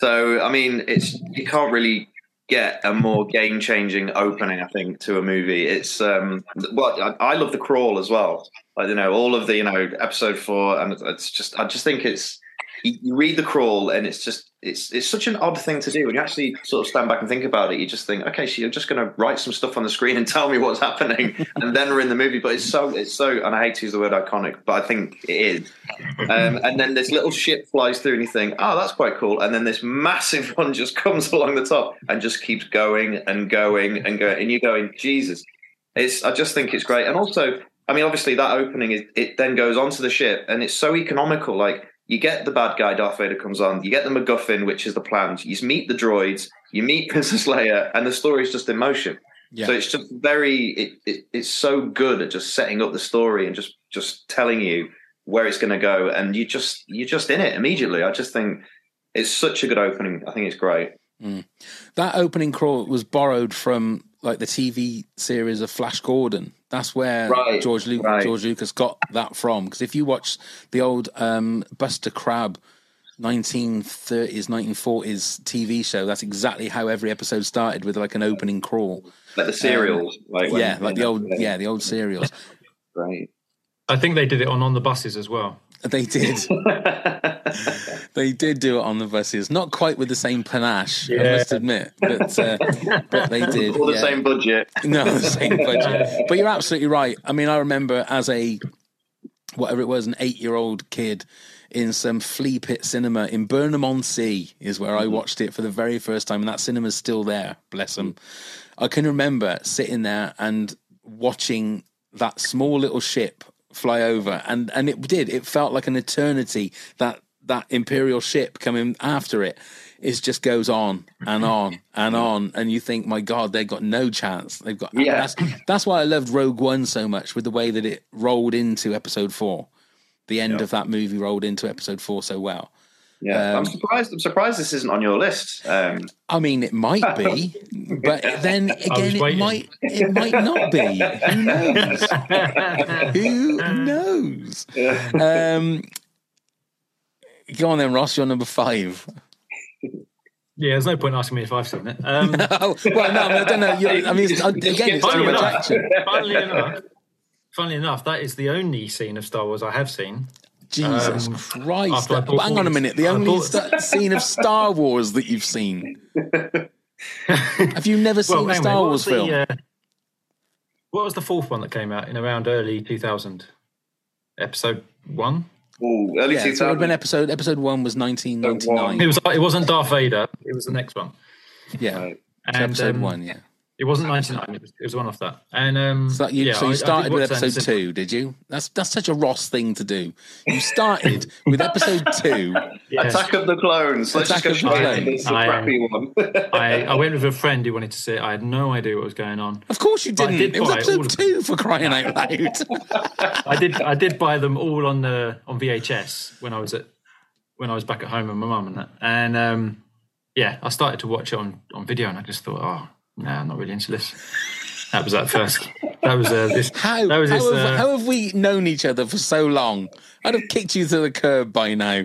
so I mean, it's you can't really get a more game changing opening. I think to a movie. It's um, well, I, I love the crawl as well. Like you know, all of the you know Episode Four, and it's just I just think it's you, read the crawl and it's just it's it's such an odd thing to do when you actually sort of stand back and think about it. You just think, okay, so you're just going to write some stuff on the screen and tell me what's happening, and then we're in the movie. But it's so it's so, and I hate to use the word iconic, but I think it is. Um, and then this little ship flies through, and you think, oh, that's quite cool. And then this massive one just comes along the top and just keeps going and going and going, and you're going, Jesus. It's I just think it's great, and also. I mean, obviously, that opening is it then goes onto the ship, and it's so economical. Like you get the bad guy, Darth Vader comes on. You get the MacGuffin, which is the plans. You meet the droids. You meet Princess Leia, and the story is just in motion. Yeah. So it's just very. It, it, it's so good at just setting up the story and just just telling you where it's going to go, and you just you're just in it immediately. I just think it's such a good opening. I think it's great. Mm. That opening crawl was borrowed from like the TV series of Flash Gordon. That's where Right, George Lu- right. George Lucas got that from. Because if you watch the old um, Buster Crabbe 1930s, 1940s TV show, that's exactly how every episode started with like an opening crawl. Like the serials, like when- yeah, like the old yeah the old serials. Right. I think they did it on on the buses as well. They did. they did do it on the buses, not quite with the same panache, I must admit, but uh, but they did. All the yeah. same budget. No, the same budget. But you're absolutely right. I mean, I remember as a whatever it was, an eight-year-old kid in some flea pit cinema in Burnham on Sea is where I watched it for the very first time, and that cinema's still there. Bless them. I can remember sitting there and watching that small little ship fly over, and and it did. It felt like an eternity that that Imperial ship coming after it, it just goes on and on and on, and you think, my God, they've got no chance. They've got Yeah. That's, that's why I loved Rogue One so much with the way that it rolled into Episode Four. The end of that movie rolled into Episode Four so well. Yeah, Um, I'm surprised. I'm surprised this isn't on your list. Um, I mean, it might be, but then again, it waiting. might it might not be. Who knows? Who knows? Um, go on then, Ross. You're number five. Yeah, there's no point asking me if I've seen it. Um, Oh, well, no, I don't know. You're, I mean, it's, again, it's funnily, too much enough, action. funnily enough, funnily enough, that is the only scene of Star Wars I have seen. Jesus Um, Christ! after I But hang on a minute. The I only bought- sta- scene of Star Wars that you've seen. Have you never seen a anyway, Star what Wars was the, film? uh, what was the fourth one that came out in around early 2000? Episode one. ooh, early yeah, so it would have been episode. Episode one was 1999. It was. It wasn't Darth Vader. It was the next one. Yeah, Right. so And, episode um, one. Yeah. It wasn't 99. It was, it was one off that. And um, So, you, yeah, so I- I you did started with watch that episode said- two, did you? That's that's such a Ross thing to do. You started with episode two. Yeah. Attack of the Clones. Let's Attack just of go the straight into Clones. the I, um, crappy one. I, I went with a friend who wanted to see it. I had no idea what was going on. Of course you didn't. did it was buy all episode of them. two for crying out loud. I did. I did buy them all on the on VHS when I was at when I was back at home with my mum and that. And um, yeah, I started to watch it on on video, and I just thought, oh, no, I'm not really into this. That was at first. That was uh, this. how, that was how, this. have, uh, how have we known each other for so long? I'd have kicked you to the curb by now.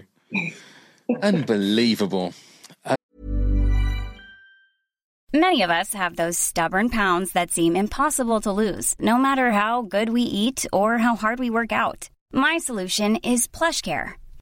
Unbelievable. Many of us have those stubborn pounds that seem impossible to lose, no matter how good we eat or how hard we work out. My solution is PlushCare.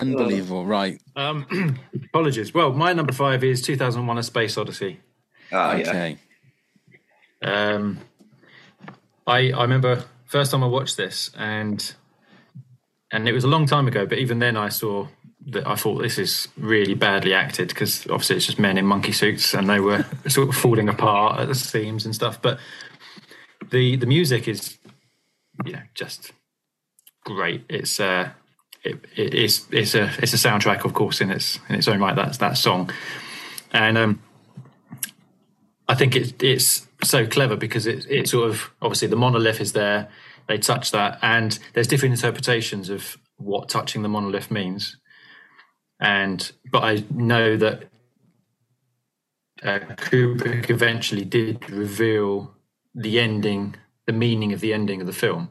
Unbelievable, right? Um, apologies. Well, my number five is 2001: A Space Odyssey. Ah, okay. Um, I I remember first time I watched this, and and it was a long time ago. But even then, I saw that I thought this is really badly acted because obviously it's just men in monkey suits, and they were sort of falling apart at the seams and stuff. But the the music is, you know, just great. It's uh, it, it, it's it's a it's a soundtrack, of course, in its in its own right. That's that song, and um, I think it, it's so clever because it it sort of obviously the monolith is there. They touch that, and there's different interpretations of what touching the monolith means. And but I know that uh, Kubrick eventually did reveal the ending, the meaning of the ending of the film,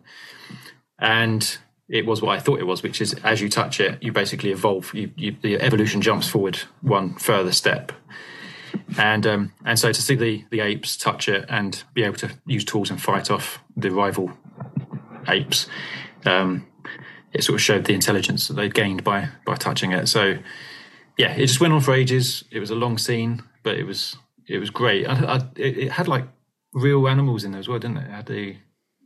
and it was what I thought it was, which is as you touch it, you basically evolve. You, you, the evolution jumps forward one further step, and um, and so to see the the apes touch it and be able to use tools and fight off the rival apes, um, it sort of showed the intelligence that they'd gained by by touching it. So yeah, it just went on for ages. It was a long scene, but it was it was great. I, I, it, had like real animals in there as well, didn't it? It had the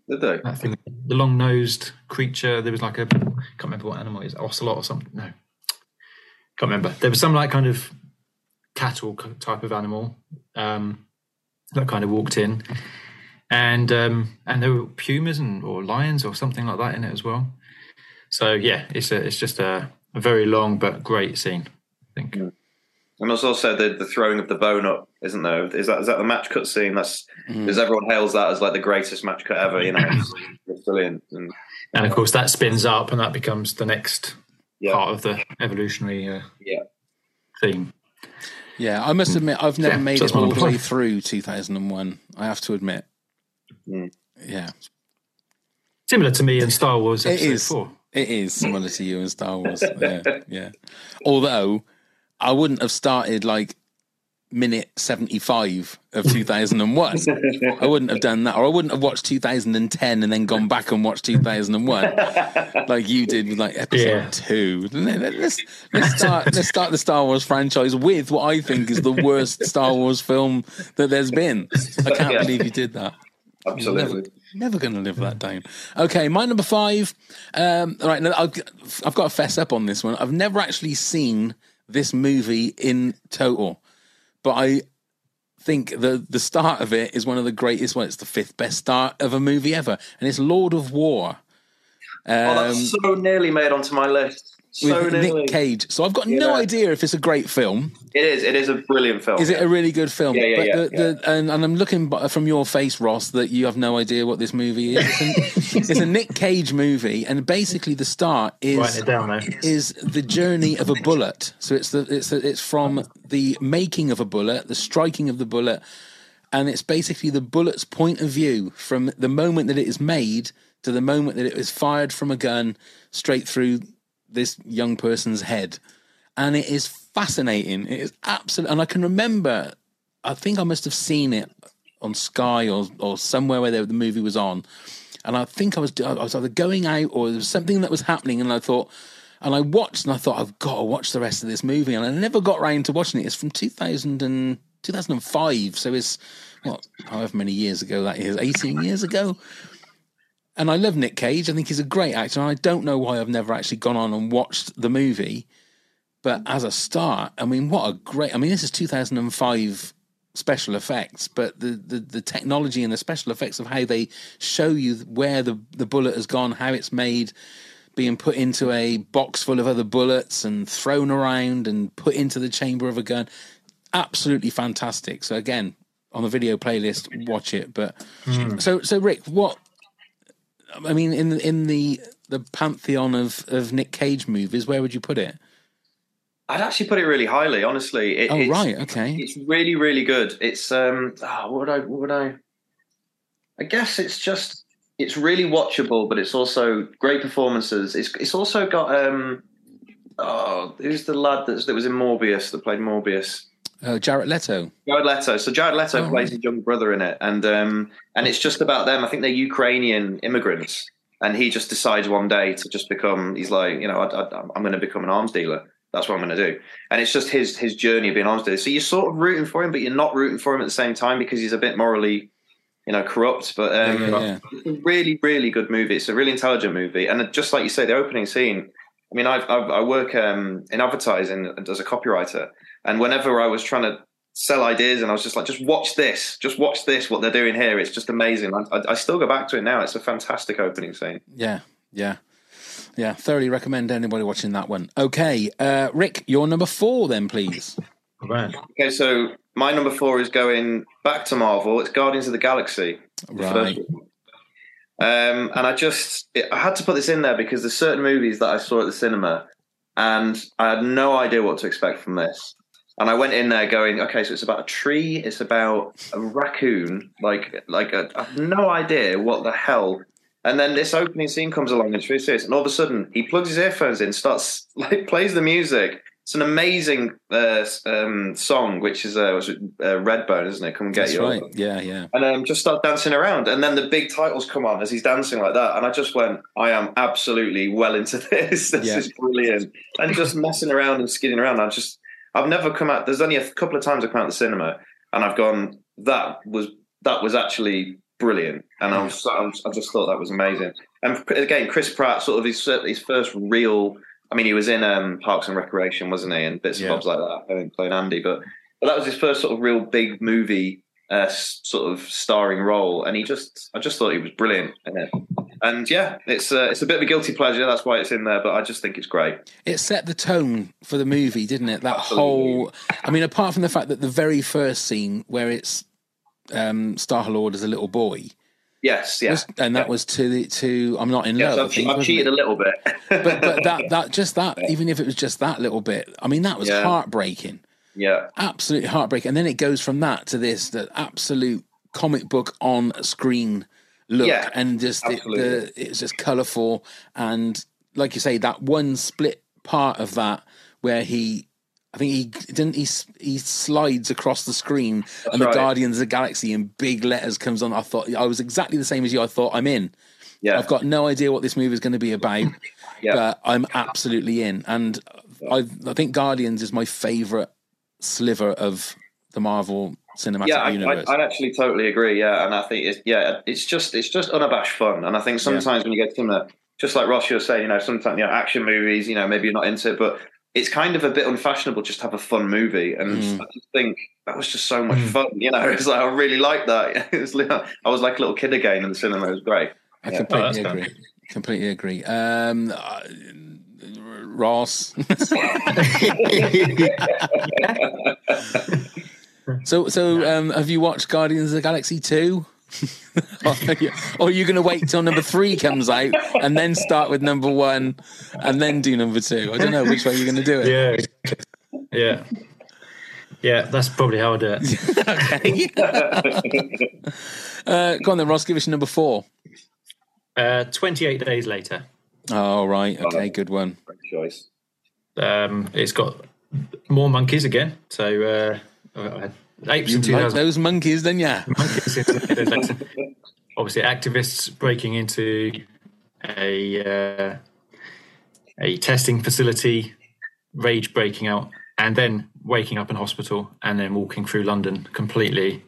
Did they? that thing, the long nosed creature. There was like a can't remember what animal it is, ocelot or something. No, can't remember. There was some like kind of cattle type of animal um, that kind of walked in, and um, and there were pumas and or lions or something like that in it as well. So yeah, it's a, it's just a, a very long but great scene. I think. And there's also the, the throwing of the bone up, isn't there? Is that is that the match cut scene? That's Mm. everyone hails that as like the greatest match cut ever. You know, it's, it's brilliant. And And of course, that spins up, and that becomes the next Yeah. part of the evolutionary uh, yeah, theme. Yeah, I must admit, I've never Yeah, made it all the way through 2001. I have to admit. Yeah, Similar to me in Star Wars it Episode is. Four. It is similar to you in Star Wars. Yeah, yeah. Although I wouldn't have started like minute 75 of 2001. I wouldn't have done that, or I wouldn't have watched 2010 and then gone back and watched 2001 like you did with like episode Yeah. two. Let's let's start let's start the Star Wars franchise with what I think is the worst Star Wars film that there's been. I can't Yeah. believe you did that. absolutely. Never, never going to live that down. Okay, my number five. Um, all right, now I've, I've got to fess up on this one. I've never actually seen this movie in total, but I think the the start of it is one of the greatest. Well, it's the fifth best start of a movie ever, and it's Lord of War. oh, Um, that's so nearly made onto my list. So with nearly. Nick Cage. So I've got no idea if it's a great film. It is. It is a brilliant film. Is it a really good film? Yeah, yeah, but yeah, the, the, And, and I'm looking from your face, Ross, that you have no idea what this movie is. It's, an- it's a Nick Cage movie, and basically the start is Write down there. is the journey of a bullet. So it's the it's the, it's from the making of a bullet, the striking of the bullet, and it's basically the bullet's point of view from the moment that it is made to the moment that it is fired from a gun straight through this young person's head. And it is fascinating. It is absolute. And I can remember, I think I must have seen it on Sky or, or somewhere where the movie was on. And I think I was, I was either going out or there was something that was happening. And I thought, and I watched and I thought, I've got to watch the rest of this movie. And I never got round to watching it. It's from 2000 and, 2005. So it's, what, however many years ago that is, 18 years ago. And I love Nick Cage. I think he's a great actor. And I don't know why I've never actually gone on and watched the movie. But mm. as a start, I mean, what a great! I mean, this is 2005 special effects, but the, the, the technology and the special effects of how they show you where the, the bullet has gone, how it's made, being put into a box full of other bullets and thrown around and put into the chamber of a gun, absolutely fantastic. So again, on the video playlist, watch it. But mm. so so Rick, what? I mean, in the in the the pantheon of of Nick Cage movies, where would you put it? I'd actually put it really highly, honestly. It, Oh, it's, right, okay. It's really, really good. It's um, ah, what would I, what would I? I guess it's just it's really watchable, but it's also great performances. It's it's also got um, oh, who's the lad that's, that was in Morbius that played Morbius? Uh, Jared Leto. Jared Leto. So Jared Leto Oh, plays right. his younger brother in it, and um, and it's just about them. I think they're Ukrainian immigrants, and he just decides one day to just become. He's like, you know, I, I, I'm going to become an arms dealer. That's what I'm going to do. And it's just his his journey of being an arms dealer. So you're sort of rooting for him, but you're not rooting for him at the same time because he's a bit morally, you know, corrupt. But um, Yeah, yeah, yeah. it's a really, really good movie. It's a really intelligent movie, and just like you say, the opening scene. I mean, I've, I've, I work um, in advertising as a copywriter, and whenever I was trying to sell ideas, and I was just like, just watch this, just watch this, what they're doing here. It's just amazing. I, I, I still go back to it now. It's a fantastic opening scene. Yeah, yeah, yeah. Thoroughly recommend anybody watching that one. Okay, uh, Rick, your number four, then, please. Right. Okay, so my number four is going back to Marvel. It's Guardians of the Galaxy. Right. Um, and I just it, I had to put this in there because there's certain movies that I saw at the cinema, and I had no idea what to expect from this. And I went in there going, okay, so it's about a tree, it's about a raccoon, like like a, I have no idea what the hell. And then this opening scene comes along and it's really serious, and all of a sudden he plugs his earphones in, starts like plays the music, it's an amazing uh, um, song, which is uh, was uh, Redbone, isn't it? Come and get That's you. right. Yeah, yeah. And um, just start dancing around, and then the big titles come on as he's dancing like that, and I just went, I am absolutely well into this. This Yeah. is brilliant, and just messing around and skidding around. I just, I've never come out. There's only a couple of times I've come out of the cinema, and I've gone, that was that was actually brilliant, and I was, I I just thought that was amazing. And again, Chris Pratt, sort of his his first real. I mean, he was in um, Parks and Recreation, wasn't he, and bits Yeah. and bobs like that, I think, playing Andy. But but that was his first sort of real big movie, uh, sort of starring role, and he just, I just thought he was brilliant in it. And yeah, it's uh, it's a bit of a guilty pleasure. That's why it's in there, but I just think it's great. It set the tone for the movie, didn't it? That whole. I mean, apart from the fact that the very first scene where it's um, Star Lord as a little boy, Yes, yeah. and that was to the to I'm not in Yes, love. I I've, think, I've cheated it? a little bit. but but that that just that even if it was just that little bit, I mean that was Yeah. heartbreaking, yeah, absolutely heartbreaking. And then it goes from that to this the absolute comic book on screen look, Yeah, and just absolutely. the, it's just colourful and like you say that one split part of that where he. I think he didn't. He he slides across the screen, and the right. Guardians of the Galaxy in big letters comes on. I thought I was exactly the same as you. I thought I'm in. Yeah. I've got no idea what this movie is going to be about, Yeah. but I'm absolutely in. And I, I think Guardians is my favourite sliver of the Marvel cinematic yeah, I, universe. I, I'd actually totally agree. Yeah, and I think it's yeah, it's just it's just unabashed fun. And I think sometimes when you get similar, just like Ross, you're saying, you know, sometimes you know, action movies, you know, maybe you're not into it, but it's kind of a bit unfashionable just to have a fun movie. And Mm. I just think that was just so much fun. You know, it's like I really liked that. It was, I was like a little kid again in the cinema. It was great. I Yeah. completely agree. Completely agree. Um, uh, Ross. so, so um, have you watched Guardians of the Galaxy two? or are you going to wait till number three comes out and then start with number one and then do number two? I don't know which way you're going to do it. Yeah, yeah, yeah. That's probably how I do it. Uh, go on then, Ross. Give us number four. Uh, Twenty-eight days later. Oh right, okay, good one. Great choice. Um, it's got more monkeys again. So uh, I had apes in like 2000. those monkeys, then yeah. monkeys in 28 days later. Obviously, activists breaking into a uh, a testing facility, rage breaking out, and then waking up in hospital, and then walking through London completely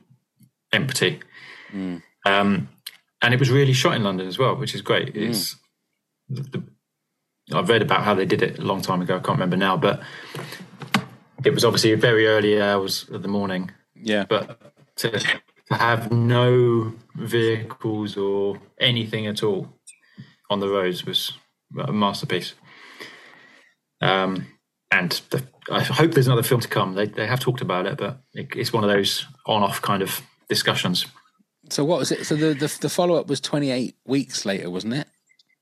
empty. Um, and it was really shot in London as well, which is great. It's the, the, I've read about how they did it a long time ago. I can't remember now, but it was obviously very early hours of the morning. Yeah, but to, to have no vehicles or anything at all on the roads was a masterpiece. Um, and the, I hope there's another film to come. They they have talked about it, but it, it's one of those on-off kind of discussions. So what was it? So the the, the follow up was 28 weeks later, wasn't it?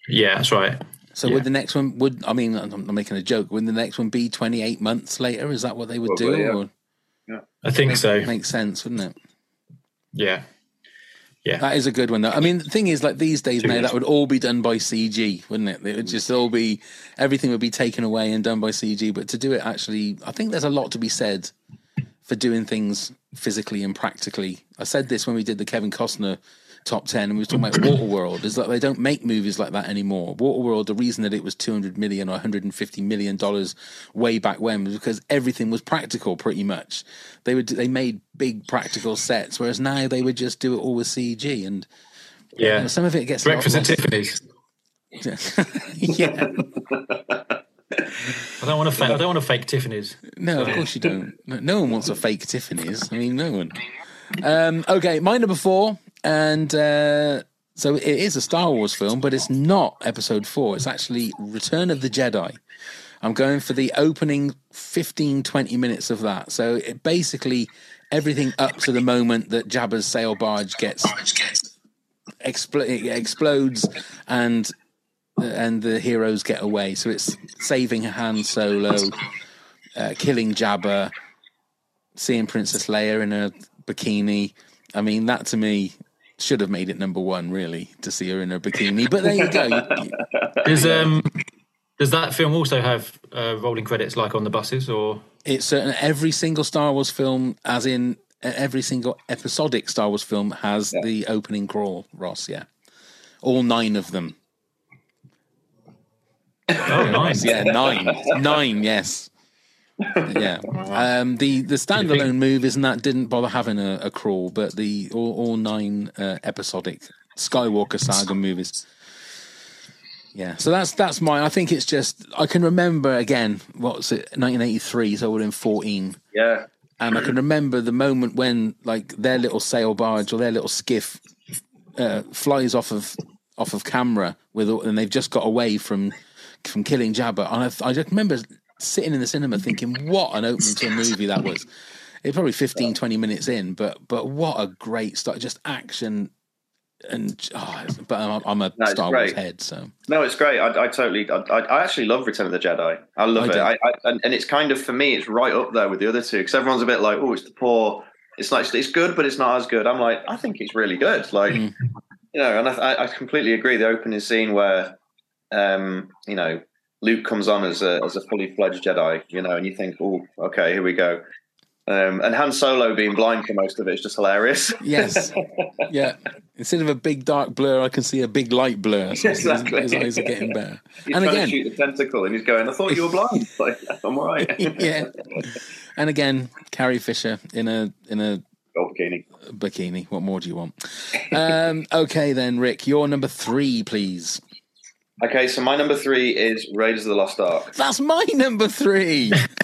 Yeah, that's right. So Yeah. would the next one would I mean I'm not making a joke? Would the next one be 28 months later? Is that what they would Probably, do? yeah. Or I think Make- so. Makes sense, wouldn't it? Yeah, yeah. That is a good one, though. I mean, the thing is, like these days Two now, years. that would all be done by CG, wouldn't it? It would just all be everything would be taken away and done by CG. But to do it actually, I think there's a lot to be said for doing things physically and practically. I said this when we did the Kevin Costner top 10 and we were talking about Waterworld is that they don't make movies like that anymore. Waterworld, the reason that it was 200 million or 150 million dollars way back when was because everything was practical pretty much. They would they made big practical sets whereas now they would just do it all with CG and Yeah. you know, some of it gets Breakfast at. Tiffany's. yeah. I don't want to. Fa- I don't want to fake Tiffany's. No, of course you don't. No, no one wants a fake Tiffany's. I mean, no one. Um, okay, my number four, and uh, so it is a Star Wars film, but it's not Episode Four. It's actually Return of the Jedi. I'm going for the opening 15, 20 minutes of that. So it basically everything up to the moment that Jabba's sail barge gets expl- explodes and and the heroes get away. So it's saving Han Solo, uh, killing Jabba, seeing Princess Leia in a bikini. I mean, that to me should have made it number one, really, to see her in her bikini. But there you go. You- you- um, Does that film also have uh, rolling credits like on the buses, or It's certain every single Star Wars film, as in every single episodic Star Wars film, has the opening crawl. Ross, yeah, all nine of them. Oh, nine. Yeah, nine, nine. Yes. Yeah. Um, the the standalone movies and that didn't bother having a, a crawl, but the all, all nine uh, episodic Skywalker saga movies. Yeah, so that's that's mine. I think it's just I can remember again. What's it? 1983. So I would have been 14. Yeah. And I can remember the moment when like their little sail barge or their little skiff uh, flies off of off of camera with and they've just got away from from killing Jabba. And I, I just remember sitting in the cinema thinking, what an opening to a movie that was. It's probably 15, 20 minutes in, but but what a great start! Just action and oh, but I'm, I'm a No, Star Wars head, so No, it's great. I, I totally, I, I actually love Return of the Jedi. I love I it. And, and it's kind of for me, it's right up there with the other two because everyone's a bit like, oh, it's the poor. It's like it's good, but it's not as good. I'm like, I think it's really good. Like, Mm. you know, and I completely agree. The opening scene where, um, you know, Luke comes on as a as a fully fledged Jedi, you know, and you think, oh, okay, here we go. Um, and Han Solo being blind for most of it is just hilarious. yes, yeah. Instead of a big dark blur, I can see a big light blur. So his- Exactly. his eyes are getting better. He's and trying again, to shoot the tentacle, and he's going, "I thought you were blind." like, I'm all right. yeah. And again, Carrie Fisher in a in a bikini. bikini. What more do you want? Um, okay, then, Rick, your number three, please. Okay, so my number three is Raiders of the Lost Ark. That's my number three.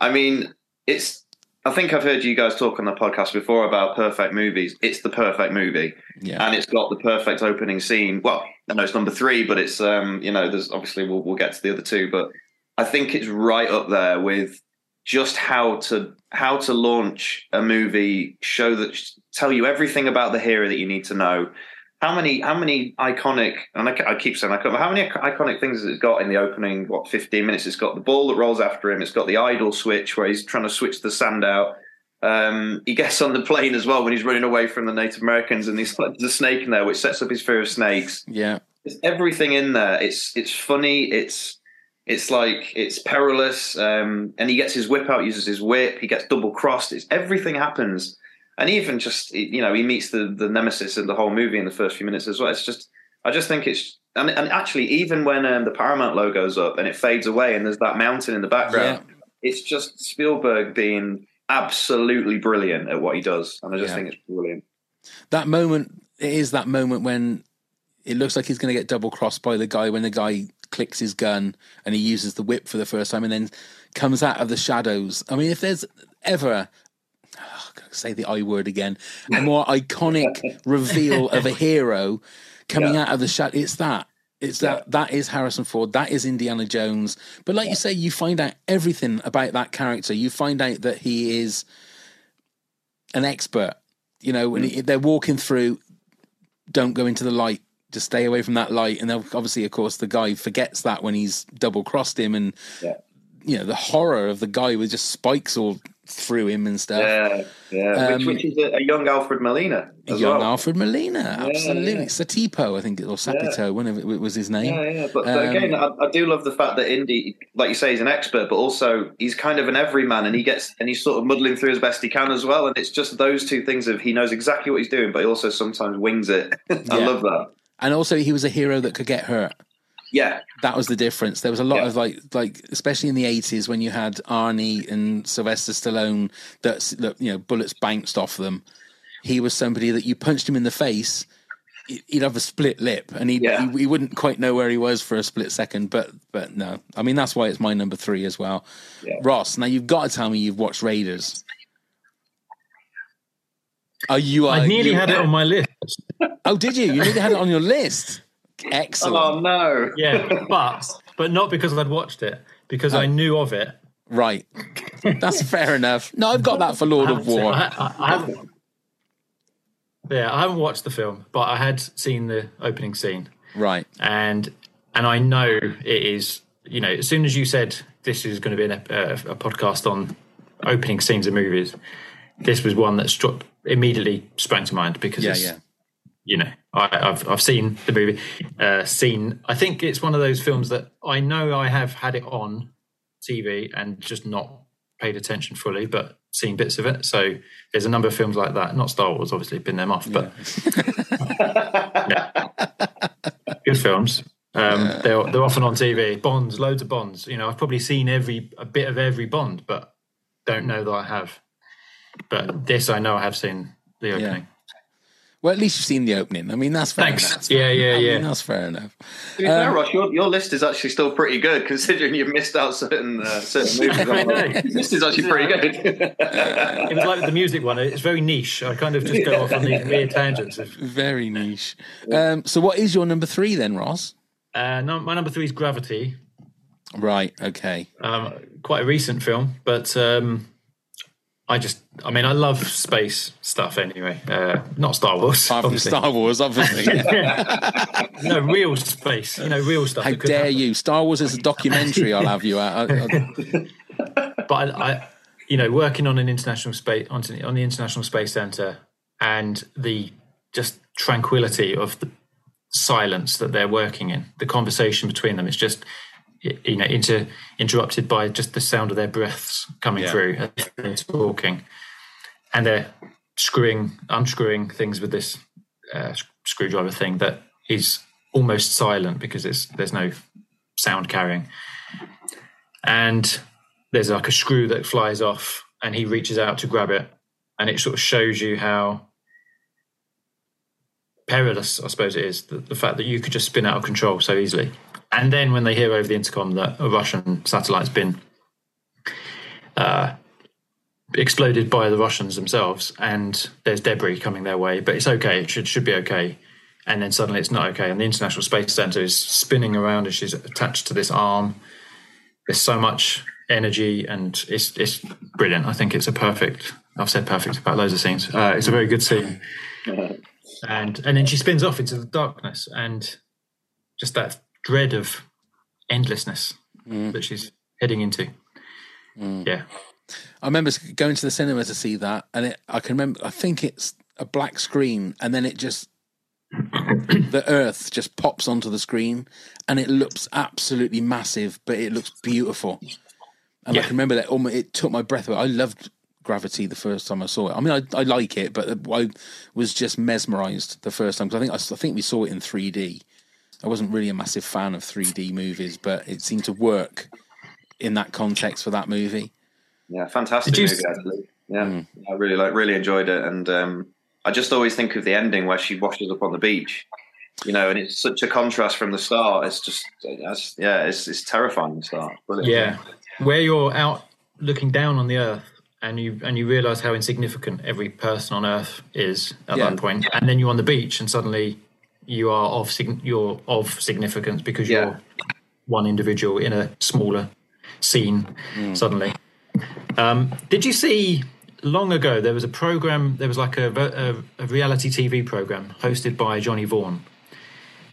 I mean, it's. I think I've heard you guys talk on the podcast before about perfect movies. It's the perfect movie, Yeah. and it's got the perfect opening scene. Well, I know it's number three, but it's um, you know, there's obviously we'll we'll get to the other two, but I think it's right up there with just how to how to launch a movie, show that tell you everything about the hero that you need to know. How many how many iconic and I, I keep saying iconic, but how many iconic things has it got in the opening? What fifteen minutes? It's got the ball that rolls after him. It's got the idol switch where he's trying to switch the sand out. Um, he gets on the plane as well when he's running away from the Native Americans, and he's like, there's a snake in there, which sets up his fear of snakes. Yeah. It's everything in there. It's it's funny. It's it's like it's perilous. Um, and he gets his whip out, uses his whip. He gets double crossed. It's everything happens, and even just you know he meets the the nemesis of the whole movie in the first few minutes as well. It's just I just think it's and, and actually even when um, the Paramount logo logo's up and it fades away and there's that mountain in the background, it's just Spielberg being absolutely brilliant at what he does, and I just Yeah. think it's brilliant. that moment it is that moment when it looks like he's going to get double crossed by the guy when the guy clicks his gun and he uses the whip for the first time and then comes out of the shadows. I mean, if there's ever oh, say the I word again, a more iconic reveal of a hero coming Yeah. out of the shadow, it's that. It's that that is Harrison Ford. That is Indiana Jones. But like you say, you find out everything about that character. You find out that he is an expert. You know, when he, mm. they're walking through, don't go into the light. Just stay away from that light. And obviously, of course, the guy forgets that when he's double crossed him, and Yeah. you know the horror of the guy with just spikes all through him and stuff. Yeah, yeah. which, Um, which is a, a young Alfred Molina as Young well. Alfred Molina, absolutely. yeah. Satipo, I think, or Sapito, whenever it was his name. Yeah, yeah. But, but Um, again, I, I do love the fact that Indy, like you say, he's an expert, but also he's kind of an everyman, and he gets and he's sort of muddling through as best he can as well. And it's just those two things of he knows exactly what he's doing, but he also sometimes wings it. I Yeah. love that. and also, he was a hero that could get hurt. Yeah, that was the difference. There was a lot of like, like especially in the eighties when you had Arnie and Sylvester Stallone, that's that you know bullets bounced off them. He was somebody that you punched him in the face, he- he'd have a split lip, and he'd, Yeah. he he wouldn't quite know where he was for a split second. But but no, I mean that's why it's my number three as well. Yeah. Ross, now you've got to tell me you've watched Raiders. Are you? I are nearly you- had it on my list. Oh, did you? You nearly had it on your list. Excellent. Oh no. Yeah, but but not because I'd watched it, because I knew of it. Right. That's fair enough. No, I've got that for Lord of War. I, I, I haven't, yeah, I haven't watched the film, but I had seen the opening scene, Right. and and I know it is. You know, as soon as you said this is going to be an, ep- uh, a podcast on opening scenes of movies, this was one that struck immediately sprang to mind because Yeah, it's, yeah. You know, I, I've I've seen the movie. Uh, seen, I think it's one of those films that I know I have had it on TV and just not paid attention fully, but seen bits of it. So there's a number of films like that. Not Star Wars, obviously, bin them off, but Yeah. good films. Um, they're they're often on TV. Bonds, loads of Bonds. You know, I've probably seen every a bit of every Bond, but don't know that I have. But this, I know I have seen the opening. Well, at least you've seen the opening. I mean, that's fair Thanks. enough. Yeah, yeah, I mean, yeah. that's fair enough. To be fair, Um, Ross, your, your list is actually still pretty good considering you've missed out certain uh, certain movies. I know. Your list is actually pretty good. It was like the music one. It's very niche. I kind of just go off on these weird tangents. Of, Very niche. Um, so, what is your number three then, Ross? uh, no, my number three is Gravity. Right. Okay. Um, quite a recent film, but um, I just, I mean, I love space stuff anyway. Uh, not Star Wars. Apart obviously. Star Wars, obviously. no, real space. You know, real stuff. How dare happen. you? Star Wars is a documentary. I'll have you out. I- I- But I, I, you know, working on an international space on, on the International Space Center and the just tranquility of the silence that they're working in, the conversation between them is just you know inter, interrupted by just the sound of their breaths coming Yeah. through as they're talking, and they're screwing, unscrewing things with this uh, screwdriver thing that is almost silent because it's there's no sound carrying, and there's like a screw that flies off, and he reaches out to grab it, and it sort of shows you how perilous, I suppose it is, the, the fact that you could just spin out of control so easily. And then when they hear over the intercom that a Russian satellite's been uh, exploded by the Russians themselves, and there's debris coming their way, but it's okay. It should should be okay. And then suddenly it's not okay, and the International Space Center is spinning around, and she's attached to this arm. There's so much energy, and it's it's brilliant. I think it's a perfect. I've said perfect about loads of scenes. Uh, it's a very good scene and and then she spins off into the darkness and just that dread of endlessness mm. that she's heading into mm. yeah I remember going to the cinema to see that, and it, I can remember. I think it's a black screen, and then it just the Earth just pops onto the screen, and it looks absolutely massive, but it looks beautiful. And I can remember that. Almost, it took my breath away. I loved Gravity the first time I saw it. I mean, I, I like it, but I was just mesmerized the first time because I think I, I think we saw it in 3D. I wasn't really a massive fan of 3D movies, but it seemed to work in that context for that movie. Yeah, fantastic Did you- movie actually. Yeah, I really like, really enjoyed it, and um, I just always think of the ending where she washes up on the beach, you know, and it's such a contrast from the start. It's just, it's, yeah, it's it's terrifying. The start, brilliant. yeah where you're out looking down on the earth and you and you realize how insignificant every person on earth is at Yeah. that point and then you're on the beach and suddenly you are of sig- you're of significance because Yeah. you're one individual in a smaller scene Hmm. suddenly um, did you see long ago there was a program there was like a, a, a reality tv program hosted by johnny vaughan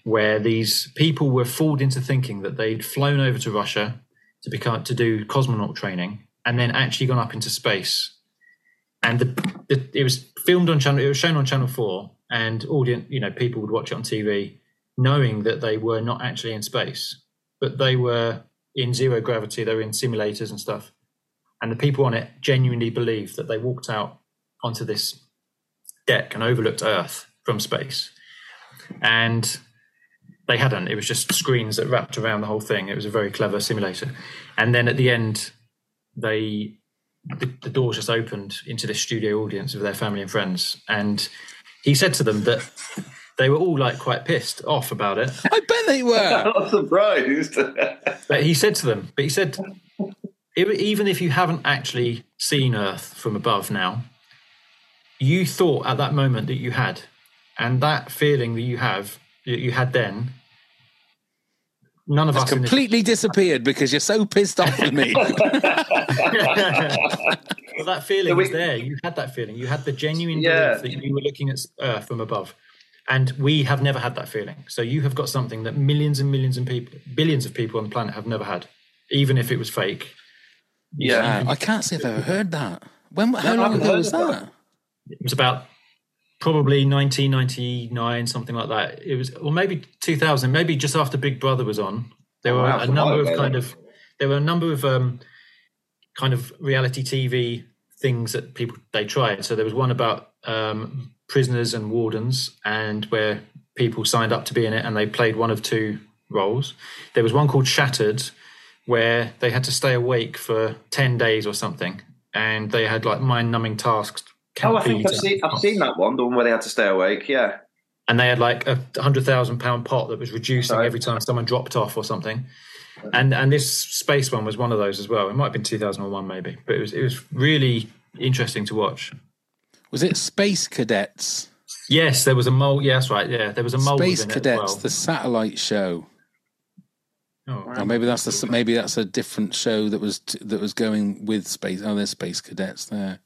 where these people were fooled into thinking that they'd flown over to russia to become to do cosmonaut training and then actually gone up into space and the, the it was filmed on channel it was shown on channel 4 and audience you know people would watch it on tv knowing that they were not actually in space but they were in zero gravity they were in simulators and stuff. And the people on it genuinely believed that they walked out onto this deck and overlooked earth from space. And they hadn't. It was just screens that wrapped around the whole thing. It was a very clever simulator. And then at the end they the, the doors just opened into this studio audience of their family and friends. And he said to them that they were all like quite pissed off about it I bet they were. I'm surprised. but he said to them but he said "E- even if you haven't actually seen earth from above now you thought at that moment that you had and that feeling that you have that you had then none of It's us in this- completely disappeared because you're so pissed off with me. well, that feeling was there. You had that feeling. You had the genuine Yeah. belief that you were looking at Earth from above, and we have never had that feeling. So you have got something that millions and millions and people, billions of people on the planet have never had, even if it was fake. Yeah. Wow, I can't say I've ever heard that. When? How I long ago was of that? It was about probably 1999, something like that. It was, or maybe 2000, maybe just after Big Brother was on. There Oh, were wow, a number of kind of, there were a number of um, kind of reality TV things that people they tried. So there was one about um, prisoners and wardens, and where people signed up to be in it, and they played one of two roles. There was one called Shattered, where they had to stay awake for 10 days or something, and they had like mind-numbing tasks. Oh, I think Can't I've seen, I've seen that one, the one where they had to stay awake. Yeah. and they had like a hundred thousand pound pot that was reducing every time someone dropped off or something. And and this space one was one of those as well. It might have been two thousand and one maybe, but it was it was really interesting to watch. Was it Space Cadets? Yes, there was a mole. Yeah, that's right. Yeah, there was a mole. Space within it as Cadets, well. the satellite show. Oh, Or maybe that's the maybe that's a different show that was t- that was going with space. Oh, there's Space Cadets there.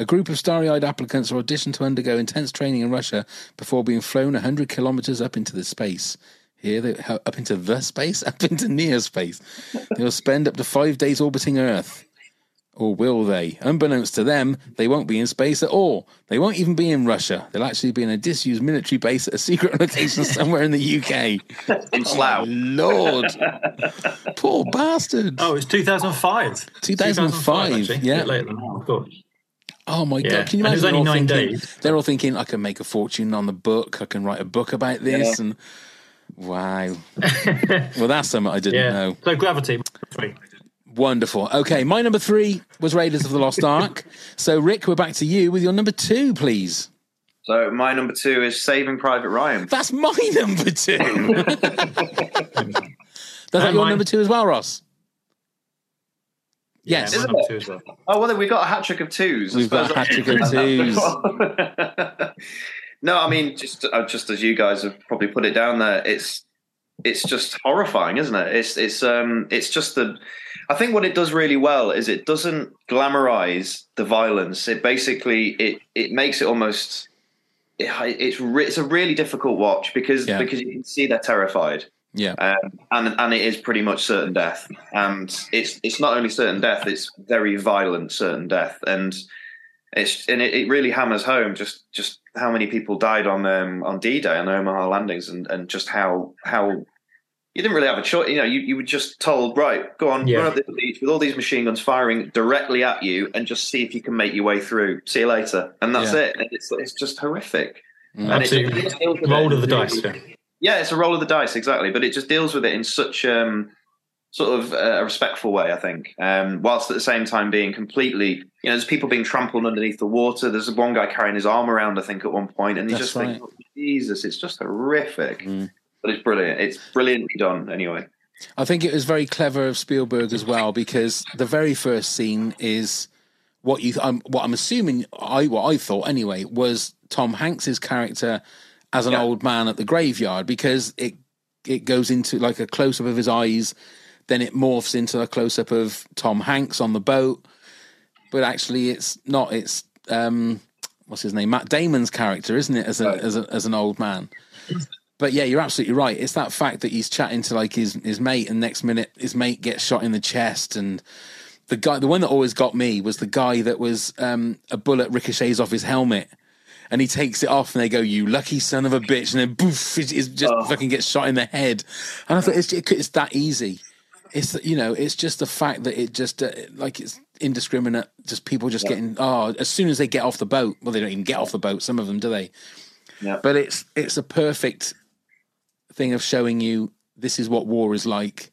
A group of starry-eyed applicants are auditioned to undergo intense training in Russia before being flown 100 kilometers up into the space. Here, they, up into the space, up into near space. They will spend up to five days orbiting Earth. Or will they? Unbeknownst to them, they won't be in space at all. They won't even be in Russia. They'll actually be in a disused military base at a secret location somewhere in the UK. In oh, Slough. Lord. Poor bastard. Oh, it's two thousand five. 2005, actually. yeah. A bit later than I thought. Oh my Yeah. god! Can you And it was imagine? only they're all nine thinking, days. They're all thinking, "I can make a fortune on the book. I can write a book about this." Yeah. And wow, well, that's something I didn't Yeah. know. So Gravity. Three. Wonderful. Okay, my number three was Raiders of the Lost Ark. so, Rick, we're back to you with your number two, please. So my number two is Saving Private Ryan. That's my number two. That's that And your mine. number two as well, Ross. Yes. Yeah, my number two as. Oh well, then we got a hat trick of twos. We've got a hat trick of twos. no, I mean just uh, just as you guys have probably put it down there, it's it's just horrifying, isn't it? It's it's um it's just the. I think what it does really well is it doesn't glamorize the violence. It basically it it makes it almost. It, it's re- it's a really difficult watch because Yeah. because you can see they're terrified Yeah. um, and and it is pretty much certain death. And it's it's not only certain death; it's very violent certain death, and it's and it, it really hammers home just just how many people died on um, on D Day on the Omaha landings, and and just how how. You didn't really have a choice, you know. You, you were just told, right, go on, Yeah. run up this beach with all these machine guns firing directly at you, and just see if you can make your way through. See you later, and that's Yeah. it. And it's it's just horrific. Mm. And Absolutely. with it Roll of the dice. Yeah. Yeah, it's a roll of the dice, exactly. But it just deals with it in such um, sort of uh, a respectful way, I think. Um, whilst at the same time being completely, you know, there's people being trampled underneath the water. There's one guy carrying his arm around, I think, at one point, and you That's just think, right. oh, Jesus, it's just horrific. Mm. But it's brilliant. It's brilliantly done, anyway. I think it was very clever of Spielberg as well because the very first scene is what you um, what I'm assuming I what I thought anyway was Tom Hanks's character as an Yeah. old man at the graveyard because it it goes into like a close up of his eyes, then it morphs into a close up of Tom Hanks on the boat, but actually it's not. It's um, what's his name, Matt Damon's character, isn't it? As a, Right. as a as an old man. But yeah, you're absolutely right. It's that fact that he's chatting to like his his mate, and next minute his mate gets shot in the chest, and the guy, the one that always got me was the guy that was um, a bullet ricochets off his helmet, and he takes it off, and they go, "You lucky son of a bitch," and then boof, it, it just fucking gets shot in the head. And I thought it's it's that easy. It's you know, it's just the fact that it just uh, like it's indiscriminate. Just people just getting oh, as soon as they get off the boat. Well, they don't even get off the boat. Some of them do they? Yeah. But it's it's a perfect thing of showing you this is what war is like.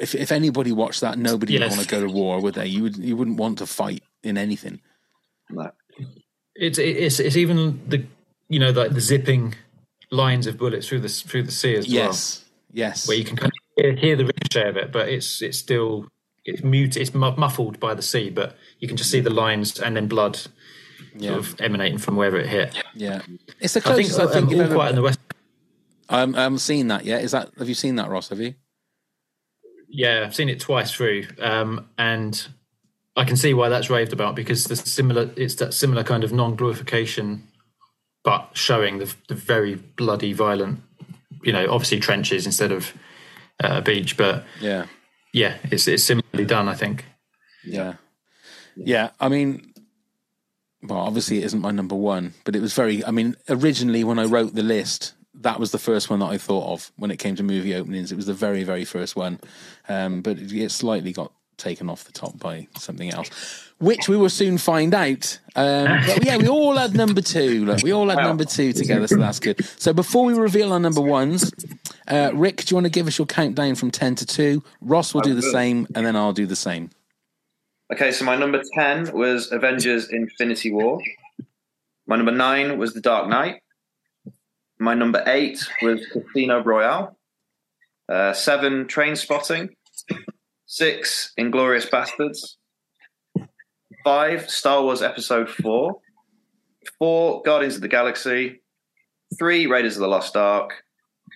If if anybody watched that, nobody Yes. would want to go to war, would they? You would you wouldn't want to fight in anything. No. It's it's it's even the you know like the zipping lines of bullets through the through the sea as well. Yes, yes. where you can kind of hear, hear the ricochet of it, but it's it's still it's mute, it's muffled by the sea, but you can just see the lines and then blood Yeah. sort of emanating from wherever it hit. Yeah, it's the I think, closest I think, um, you've All ever- Quiet in the West. I'm I'm seeing that. yet. is that have you seen that, Ross? Have you? Yeah, I've seen it twice through, um, and I can see why that's raved about because the similar it's that similar kind of non-glorification, but showing the, the very bloody, violent. You know, obviously trenches instead of uh, a beach, but Yeah, yeah, it's it's similarly done. I think. yeah, yeah. I mean, well, obviously it isn't my number one, but it was very. I mean, originally when I wrote the list, that was the first one that I thought of when it came to movie openings. It was the very, very first one, um, but it, it slightly got taken off the top by something else, which we will soon find out. Um, but yeah, we all had number two. Look, we all had number two together, so that's good. So before we reveal our number ones, uh, Rick, do you want to give us your countdown from ten to two? Ross will do the same, and then I'll do the same. Okay, so my number 10 was Avengers Infinity War. My number 9 was The Dark Knight. My number 8 was Casino Royale. Uh, 7, Trainspotting. 6, Inglourious Basterds. 5, Star Wars Episode 4. 4, Guardians of the Galaxy. 3, Raiders of the Lost Ark.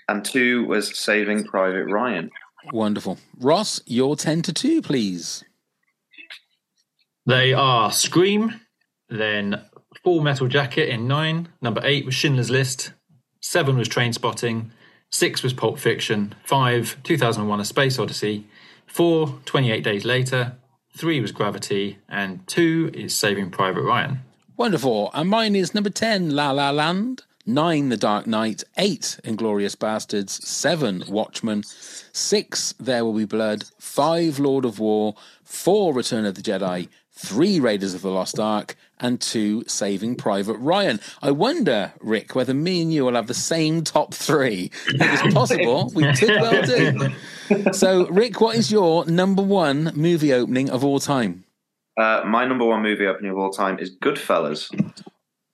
And 2 was Saving Private Ryan. Wonderful. Ross, your 10 to 2, please. They are Scream, then Full Metal Jacket in nine. Number eight was Schindler's List. Seven was Trainspotting. Six was Pulp Fiction. Five, 2001 A Space Odyssey. Four, 28 Days Later. Three was Gravity. And two is Saving Private Ryan. Wonderful. And mine is number 10, La La Land. Nine, The Dark Knight. Eight, Inglourious Basterds. Seven, Watchmen. Six, There Will Be Blood. Five, Lord of War. Four, Return of the Jedi. Three, Raiders of the Lost Ark. And two, Saving Private Ryan. I wonder, Rick, whether me and you will have the same top three. If It is possible. we could well do. So, Rick, what is your number one movie opening of all time? Uh, my number one movie opening of all time is Goodfellas.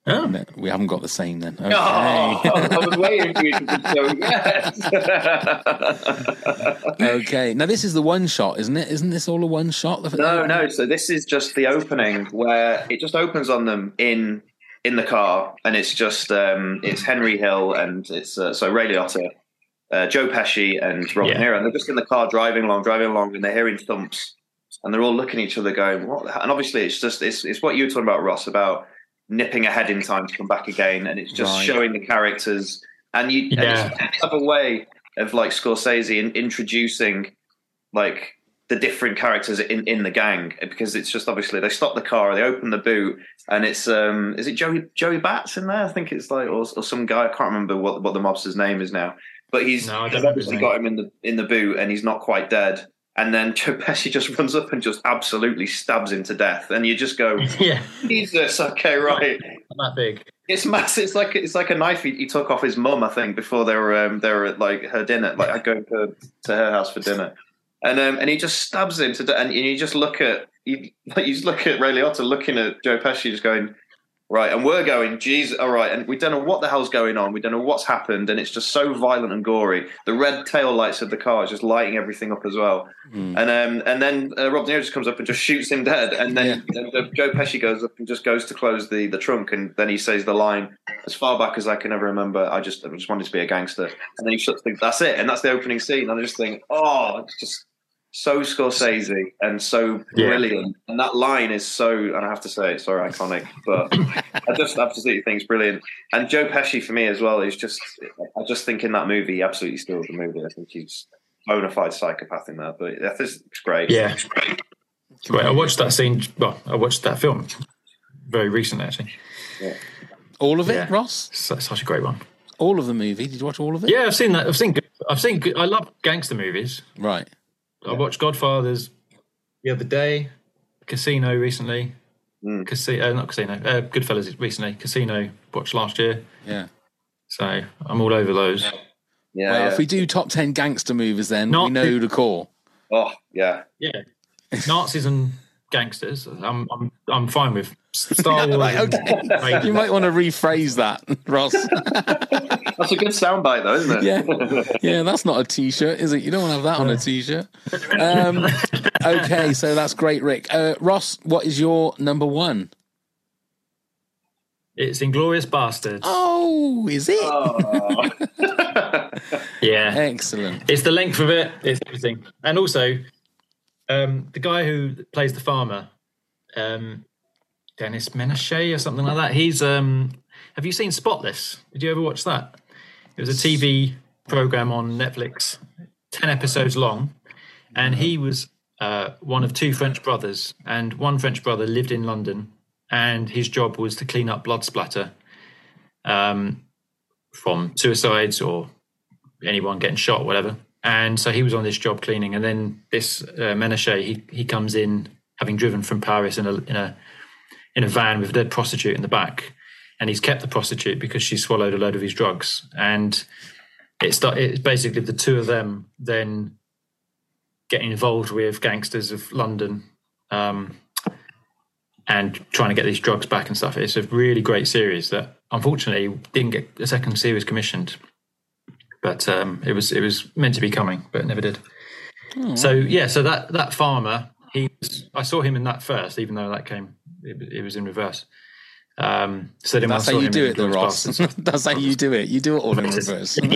No, we haven't got the same then. Okay. Oh, I was waiting for you to say yes. okay. Now this is the one shot, isn't it? Isn't this all a one shot? no, no. So this is just the opening where it just opens on them in in the car, and it's just um, it's Henry Hill and it's uh, so Ray Liotta, uh, Joe Pesci, and Robert Yeah. De Niro, and they're just in the car driving along, driving along, and they're hearing thumps, and they're all looking at each other, going, "What?" And obviously, it's just it's it's what you were talking about, Ross, about nipping ahead in time to come back again, and it's just Right. showing the characters, and you Yeah. and it's way of like Scorsese in introducing like the different characters in, in the gang because it's just obviously they stop the car, they open the boot, and it's um is it Joey Joey Bats in there? I think it's like or, or some guy I can't remember what what the mobster's name is now, but he's, No, he's obviously got him in the in the boot and he's not quite dead. And then Joe Pesci just runs up and just absolutely stabs him to death, and you just go, Yeah, Jesus, okay, right. that big. It's massive. It's like it's like a knife he, he took off his mum, I think, before they were um, they were at like her dinner, like I go to, to her house for dinner, and um, and he just stabs him to death. And you just look at you, like, you just look at Ray Liotta looking at Joe Pesci, just going right, and we're going, geez, all right, and we don't know what the hell's going on. We don't know what's happened, and it's just so violent and gory. The red tail lights of the car is just lighting everything up as well. And um, and then uh, Rob De Niro just comes up and just shoots him dead. And then uh, Joe Pesci goes up and just goes to close the, the trunk. And then he says the line, as far back as I can ever remember, I just I just wanted to be a gangster. And then he shuts the, that's it. And that's the opening scene. And I just think, oh, it's just so Scorsese and so Yeah. brilliant. And that line is so, and I have to say, it's so iconic. But I just absolutely think it's brilliant. And Joe Pesci for me as well is just, I just think in that movie, he absolutely steals the movie. I think he's bona fide psychopath in that. But that is it's great. Yeah. Right, I watched that scene. Well, I watched that film very recently, actually. Yeah. All of it, Yeah. Ross? So, such a great one. All of the movie? Did you watch all of it? Yeah, I've seen that. I've seen. I've seen. I love gangster movies. Right. I watched Godfathers the other day. Casino recently. Casino, uh, not Casino. Uh, Goodfellas recently. Casino watched last year. Yeah. So I'm all over those. Yeah. well, yeah. if we do top 10 gangster movies, then we know the- who to call. oh, yeah. Yeah, Nazis and gangsters. I'm I'm I'm fine with Star Wars. Right, and okay. You might want to rephrase that, Ross. That's a good soundbite, though, isn't it? yeah. Yeah, that's not a t shirt, is it? You don't want to have that on a t shirt. Um, okay, so that's great, Rick. Uh, Ross, what is your number one? It's Inglourious Basterds. Oh, is it? Yeah, Excellent. it's the length of it. It's everything, and also um, the guy who plays the farmer, um, Denis Ménochet or something like that. He's. Um, have you seen Spotless? Did you ever watch that? It was a TV program on Netflix, ten episodes long, and he was uh, one of two French brothers, and one French brother lived in London, and his job was to clean up blood splatter um, from suicides or anyone getting shot, whatever. And so he was on this job cleaning, and then this uh, he he comes in having driven from Paris in a in a in a van with a dead prostitute in the back, and he's kept the prostitute because she swallowed a load of his drugs, and it start, it's basically the two of them then getting involved with gangsters of London. Um, and trying to get these drugs back and stuff. It's a really great series that unfortunately didn't get a second series commissioned, but um, it was it was meant to be coming, but it never did. Oh. So yeah, so that that farmer, he was, I saw him in that first, even though that came it, it was in reverse. Um, so then I That's how you do it, though, Inglourious Ross. That's how you do it. You do it all in reverse. I do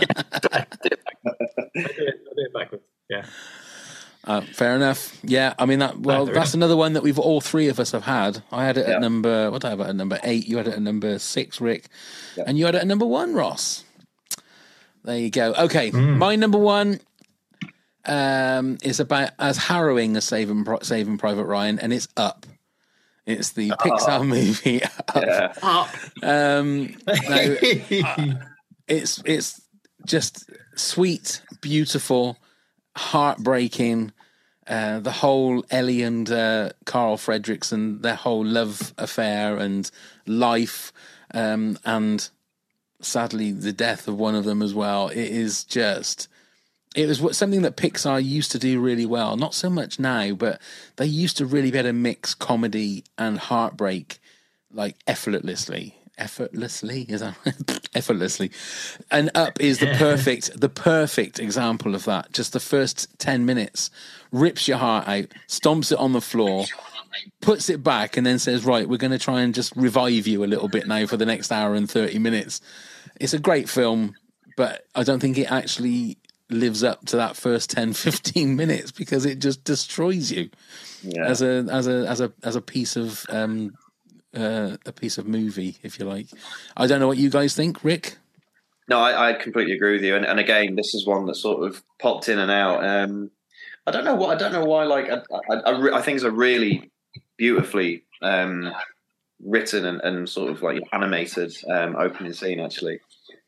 it backwards. Yeah. Uh, fair enough. Yeah, I mean that. Well, fair that's enough. another one that we've all three of us have had. I had it Yeah. at number. What did I have it at number eight? You had it at number six, Rick, and you had it at number one, Ross. There you go. Okay, my number one um, is about as harrowing as Saving Pri- Saving Private Ryan, and it's Up. It's the Pixar movie Up. Um, now, it's it's just sweet, beautiful, heartbreaking. Uh, the whole Ellie and uh, Carl Fredricksen, their whole love affair and life, um, and sadly the death of one of them as well. It is just. It was something that Pixar used to do really well. Not so much now, but they used to really be able to mix comedy and heartbreak like effortlessly. Effortlessly is that effortlessly, and up is the perfect the perfect example of that. Just the first ten minutes rips your heart out, stomps it on the floor, puts it back, and then says, "Right, we're going to try and just revive you a little bit now for the next hour and thirty minutes." It's a great film, but I don't think it actually lives up to that first 10 15 minutes because it just destroys you Yeah. as a as a as a as a piece of um uh, a piece of movie if you like i don't know what you guys think rick No, I, I completely agree with you. And, and again, this is one that sort of popped in and out. Um, I don't know what I don't know why. Like I, I, I, I think it's a really beautifully um, written and, and sort of like animated um, opening scene. Actually,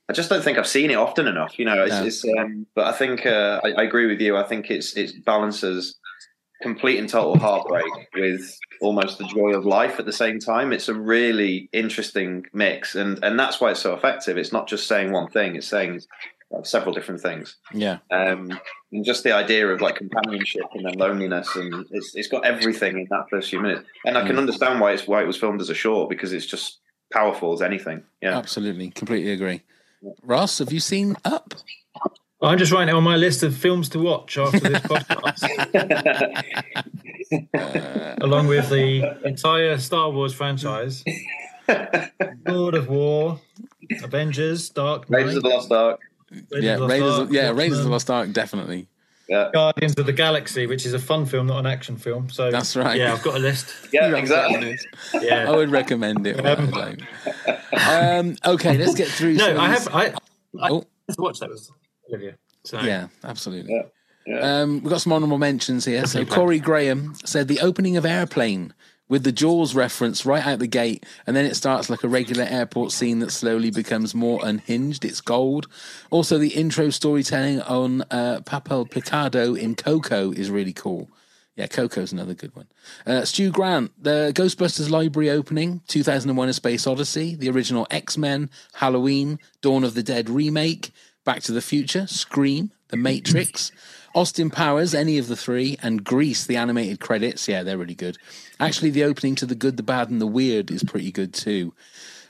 I just don't think I've seen it often enough. You know, it's, No. it's um, but I think uh, I, I agree with you. I think it's it balances complete and total heartbreak with almost the joy of life at the same time. It's a really interesting mix, and and that's why it's so effective. It's not just saying one thing; it's saying uh, several different things. yeah Um, and just the idea of like companionship and then loneliness, and it's it's got everything in that first few minutes. And I can Mm. understand why it's why it was filmed as a short because it's just powerful as anything. Yeah. absolutely completely agree ross have you seen up I'm just writing it on my list of films to watch after this podcast, uh, along with the entire Star Wars franchise, Lord of War, Avengers, Dark Knight, Raiders of the Lost Ark. Raiders yeah of raiders Ark, yeah raiders of the Watchmen, lost ark definitely Yeah. Guardians of the Galaxy, which is a fun film, not an action film. So That's right. Yeah, I've got a list. Yeah, exactly. got. Yeah. i would recommend it without a doubt. Um okay let's get through No, I have. I, I Oh. just watched that with Olivia. So Yeah, absolutely. Yeah. Yeah. Um, we've got some honourable mentions here. So Corey Graham said the opening of Airplane with the Jaws reference right out the gate, and then it starts like a regular airport scene that slowly becomes more unhinged. It's gold. Also, the intro storytelling on uh, Papel Picado in Coco is really cool. Yeah, Coco's another good one. Uh, Stu Grant, the Ghostbusters library opening, 2001 A Space Odyssey, the original X Men, Halloween, Dawn of the Dead remake, Back to the Future, Scream, The Matrix, Austin Powers, any of the three, and Grease, the animated credits. Yeah, they're really good. Actually, the opening to The Good, the Bad, and the Weird is pretty good too.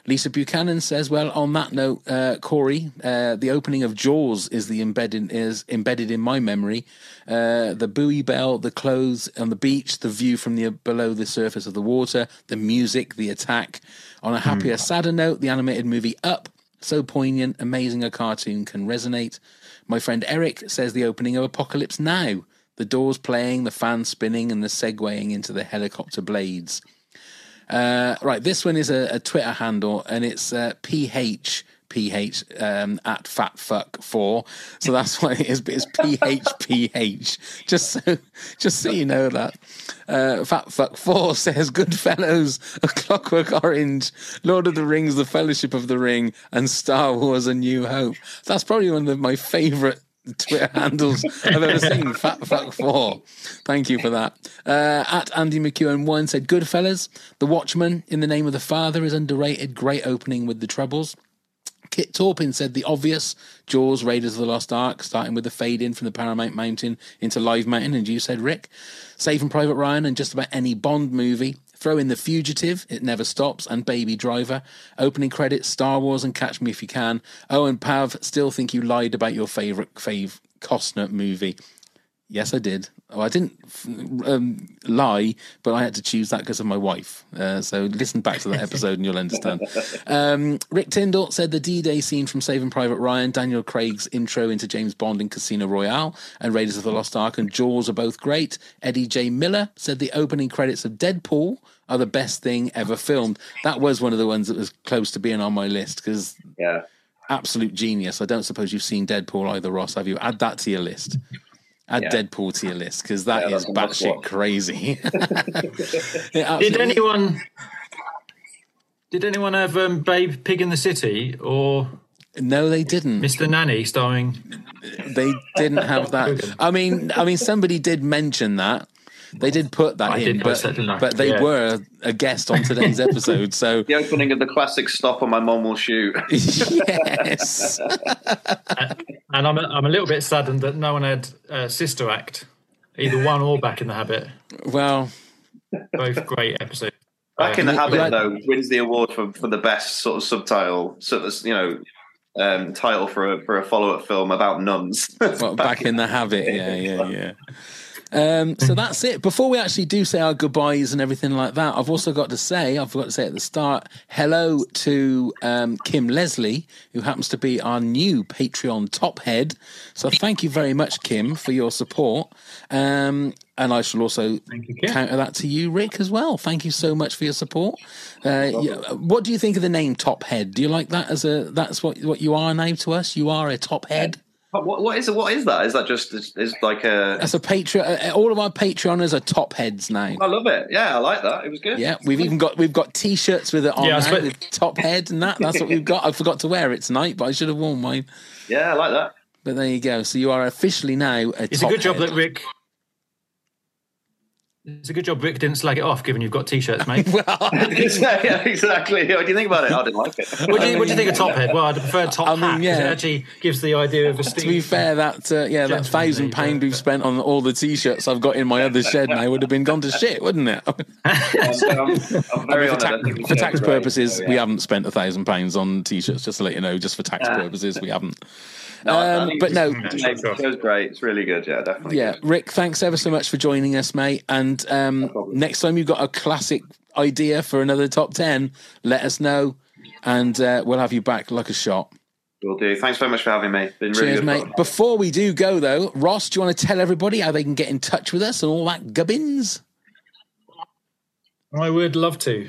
Lisa Buchanan says, "Well, on that note, uh, Corey, uh, the opening of Jaws is the embedded is embedded in my memory. Uh, the buoy bell, the clothes on the beach, the view from the below the surface of the water, the music, the attack. On a happier, sadder note, the animated movie Up, so poignant, amazing a cartoon can resonate. My friend Eric says the opening of Apocalypse Now." The doors playing, the fan spinning, and the segueing into the helicopter blades. Uh, right, this one is a, a Twitter handle, and it's uh, PH PH um, at fatfuck4. So that's why it is, but it's PHPH. Just so, just so you know that. Uh, Fatfuck4 says Goodfellas, A Clockwork Orange, Lord of the Rings, The Fellowship of the Ring, and Star Wars A New Hope. That's probably one of my favourite Twitter handles I've ever seen. Fat fuck four. Thank you for that. Uh, at Andy McEwen one said, Goodfellas, The Watchman, In the Name of the Father is underrated. Great opening with the trebles. Kit Torpin said the obvious Jaws, Raiders of the Lost Ark, starting with the fade in from the Paramount Mountain into Live Mountain, and you said Rick. Saving Private Ryan and just about any Bond movie. Throw in The Fugitive, It Never Stops, and Baby Driver. Opening credits, Star Wars and Catch Me If You Can. Oh, and Pav, still think you lied about your favourite fave Costner movie. Yes, I did. Oh, I didn't um, lie, but I had to choose that because of my wife. Uh, so listen back to that episode and you'll understand. Um, Rick Tyndall said the D-Day scene from Saving Private Ryan, Daniel Craig's intro into James Bond in Casino Royale, and Raiders of the Lost Ark and Jaws are both great. Eddie J. Miller said the opening credits of Deadpool are the best thing ever filmed. That was one of the ones that was close to being on my list because yeah, absolute genius. I don't suppose you've seen Deadpool either, Ross. Have you? Add that to your list. Add Yeah. Deadpool to your list because that Yeah, is that's batshit crazy. It Did anyone? Did anyone have um, Babe Pig in the City or No, they didn't. Mr. Nanny starring? They didn't have that. I mean, I mean, somebody did mention that. They did put that I in, did but, that, but they Yeah. were a guest on today's episode. So The opening of the classic "Stop or My Mom Will Shoot." yes, And I'm a, I'm a little bit saddened that no one had uh, Sister Act, either one or Back in the Habit. well, Both great episodes. Back in the Um, Habit like- though wins the award for for the best sort of subtitle, sort of you know, um, title for a for a follow up film about nuns. well, back in the habit. Yeah, yeah, yeah. Um, so that's it. Before we actually do say our goodbyes and everything like that, I've also got to say, I forgot to say at the start, hello to um, Kim Leslie, who happens to be our new Patreon top head. So thank you very much, Kim, for your support. Um, and I shall also you, counter that to you, Rick, as well. Thank you so much for your support. Uh, what do you think of the name Top Head? Do you like that as a that's what what you are now to us? You are a top head. But what, what is it? What is that? Is that just is, is like a? That's a Patreon. uh, All of our Patreoners are top heads now. I love it. Yeah, I like that. It was good. Yeah, we've even got we've got T-shirts with it on Yeah, I now, with top head and that. That's what we've got. I forgot to wear it tonight, but I should have worn mine. Yeah, I like that. But there you go. So you are officially now a It's top a good job head. that Rick. It's a good job Rick didn't slag it off, given you've got t-shirts, mate. yeah, exactly. What do you think about it? I didn't like it. What do you, what do you think of top head? Well, I'd prefer top I mean, hat 'cause yeah. it actually gives the idea of a To be fair, that uh, yeah, that thousand there, pound we've spent on all the T-shirts I've got in my other shed now would have been gone to shit, wouldn't it? I'm, I'm, I'm for, ta- I think we for tax great. purposes, So, yeah. we haven't spent a thousand pounds on T-shirts. Just to let you know, just for tax Yeah. purposes, we haven't. No, Um, but no, it was great. It's really good. Yeah, definitely. Yeah, Rick, thanks ever so much for joining us, mate. And um, next time you've got a classic idea for another top 10, let us know and uh, we'll have you back like a shot. Will do. Thanks very much for having me. Been really Cheers, good mate. fun. Before we do go, though, Ross, do you want to tell everybody how they can get in touch with us and all that gubbins? I would love to.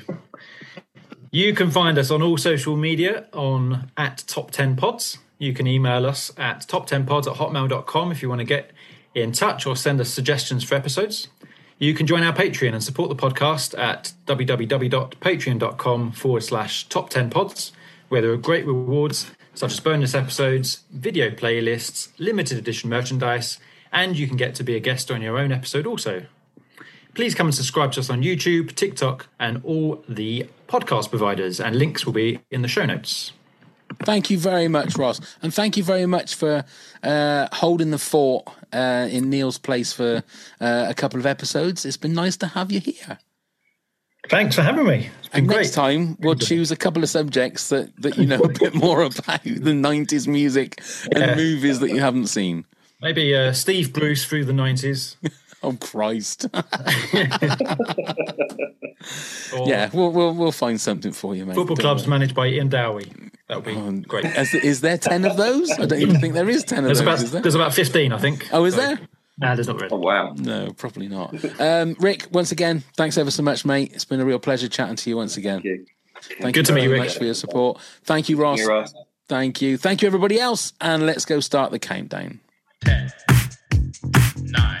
You can find us on all social media on at top 10 pods. You can email us at top10pods at hotmail.com if you want to get in touch or send us suggestions for episodes. You can join our Patreon and support the podcast at www.patreon.com forward slash top 10 pods, where there are great rewards such as bonus episodes, video playlists, limited edition merchandise, and you can get to be a guest on your own episode also. Please come and subscribe to us on YouTube, TikTok, and all the podcast providers, and links will be in the show notes. Thank you very much, Ross. And thank you very much for uh, holding the fort uh, in Neil's place for uh, a couple of episodes. It's been nice to have you here. Thanks for having me. It's been And great. next time we'll choose a couple of subjects that, that you know a bit more about the nineties music and Yeah. movies that you haven't seen. Maybe uh, Steve Bruce through the 90s. Oh Christ! Or yeah, we'll, we'll we'll find something for you, mate. Football Don't clubs worry. managed by Ian Dowie. That would be great. Is, is there ten of those? I don't even think there is ten of There's those. about, is there? there's about 15, I think. Oh, is So- there? Nah, there's not really. Oh wow! No, probably not. Um, Rick, once again, thanks ever so much, mate. It's been a real pleasure chatting to you once again. Thank you. Thank Good you to meet very you, much for your support. Thank you, Ross. Thank you, Ross. Thank you. Thank you, everybody else. And let's go start the countdown. Nine.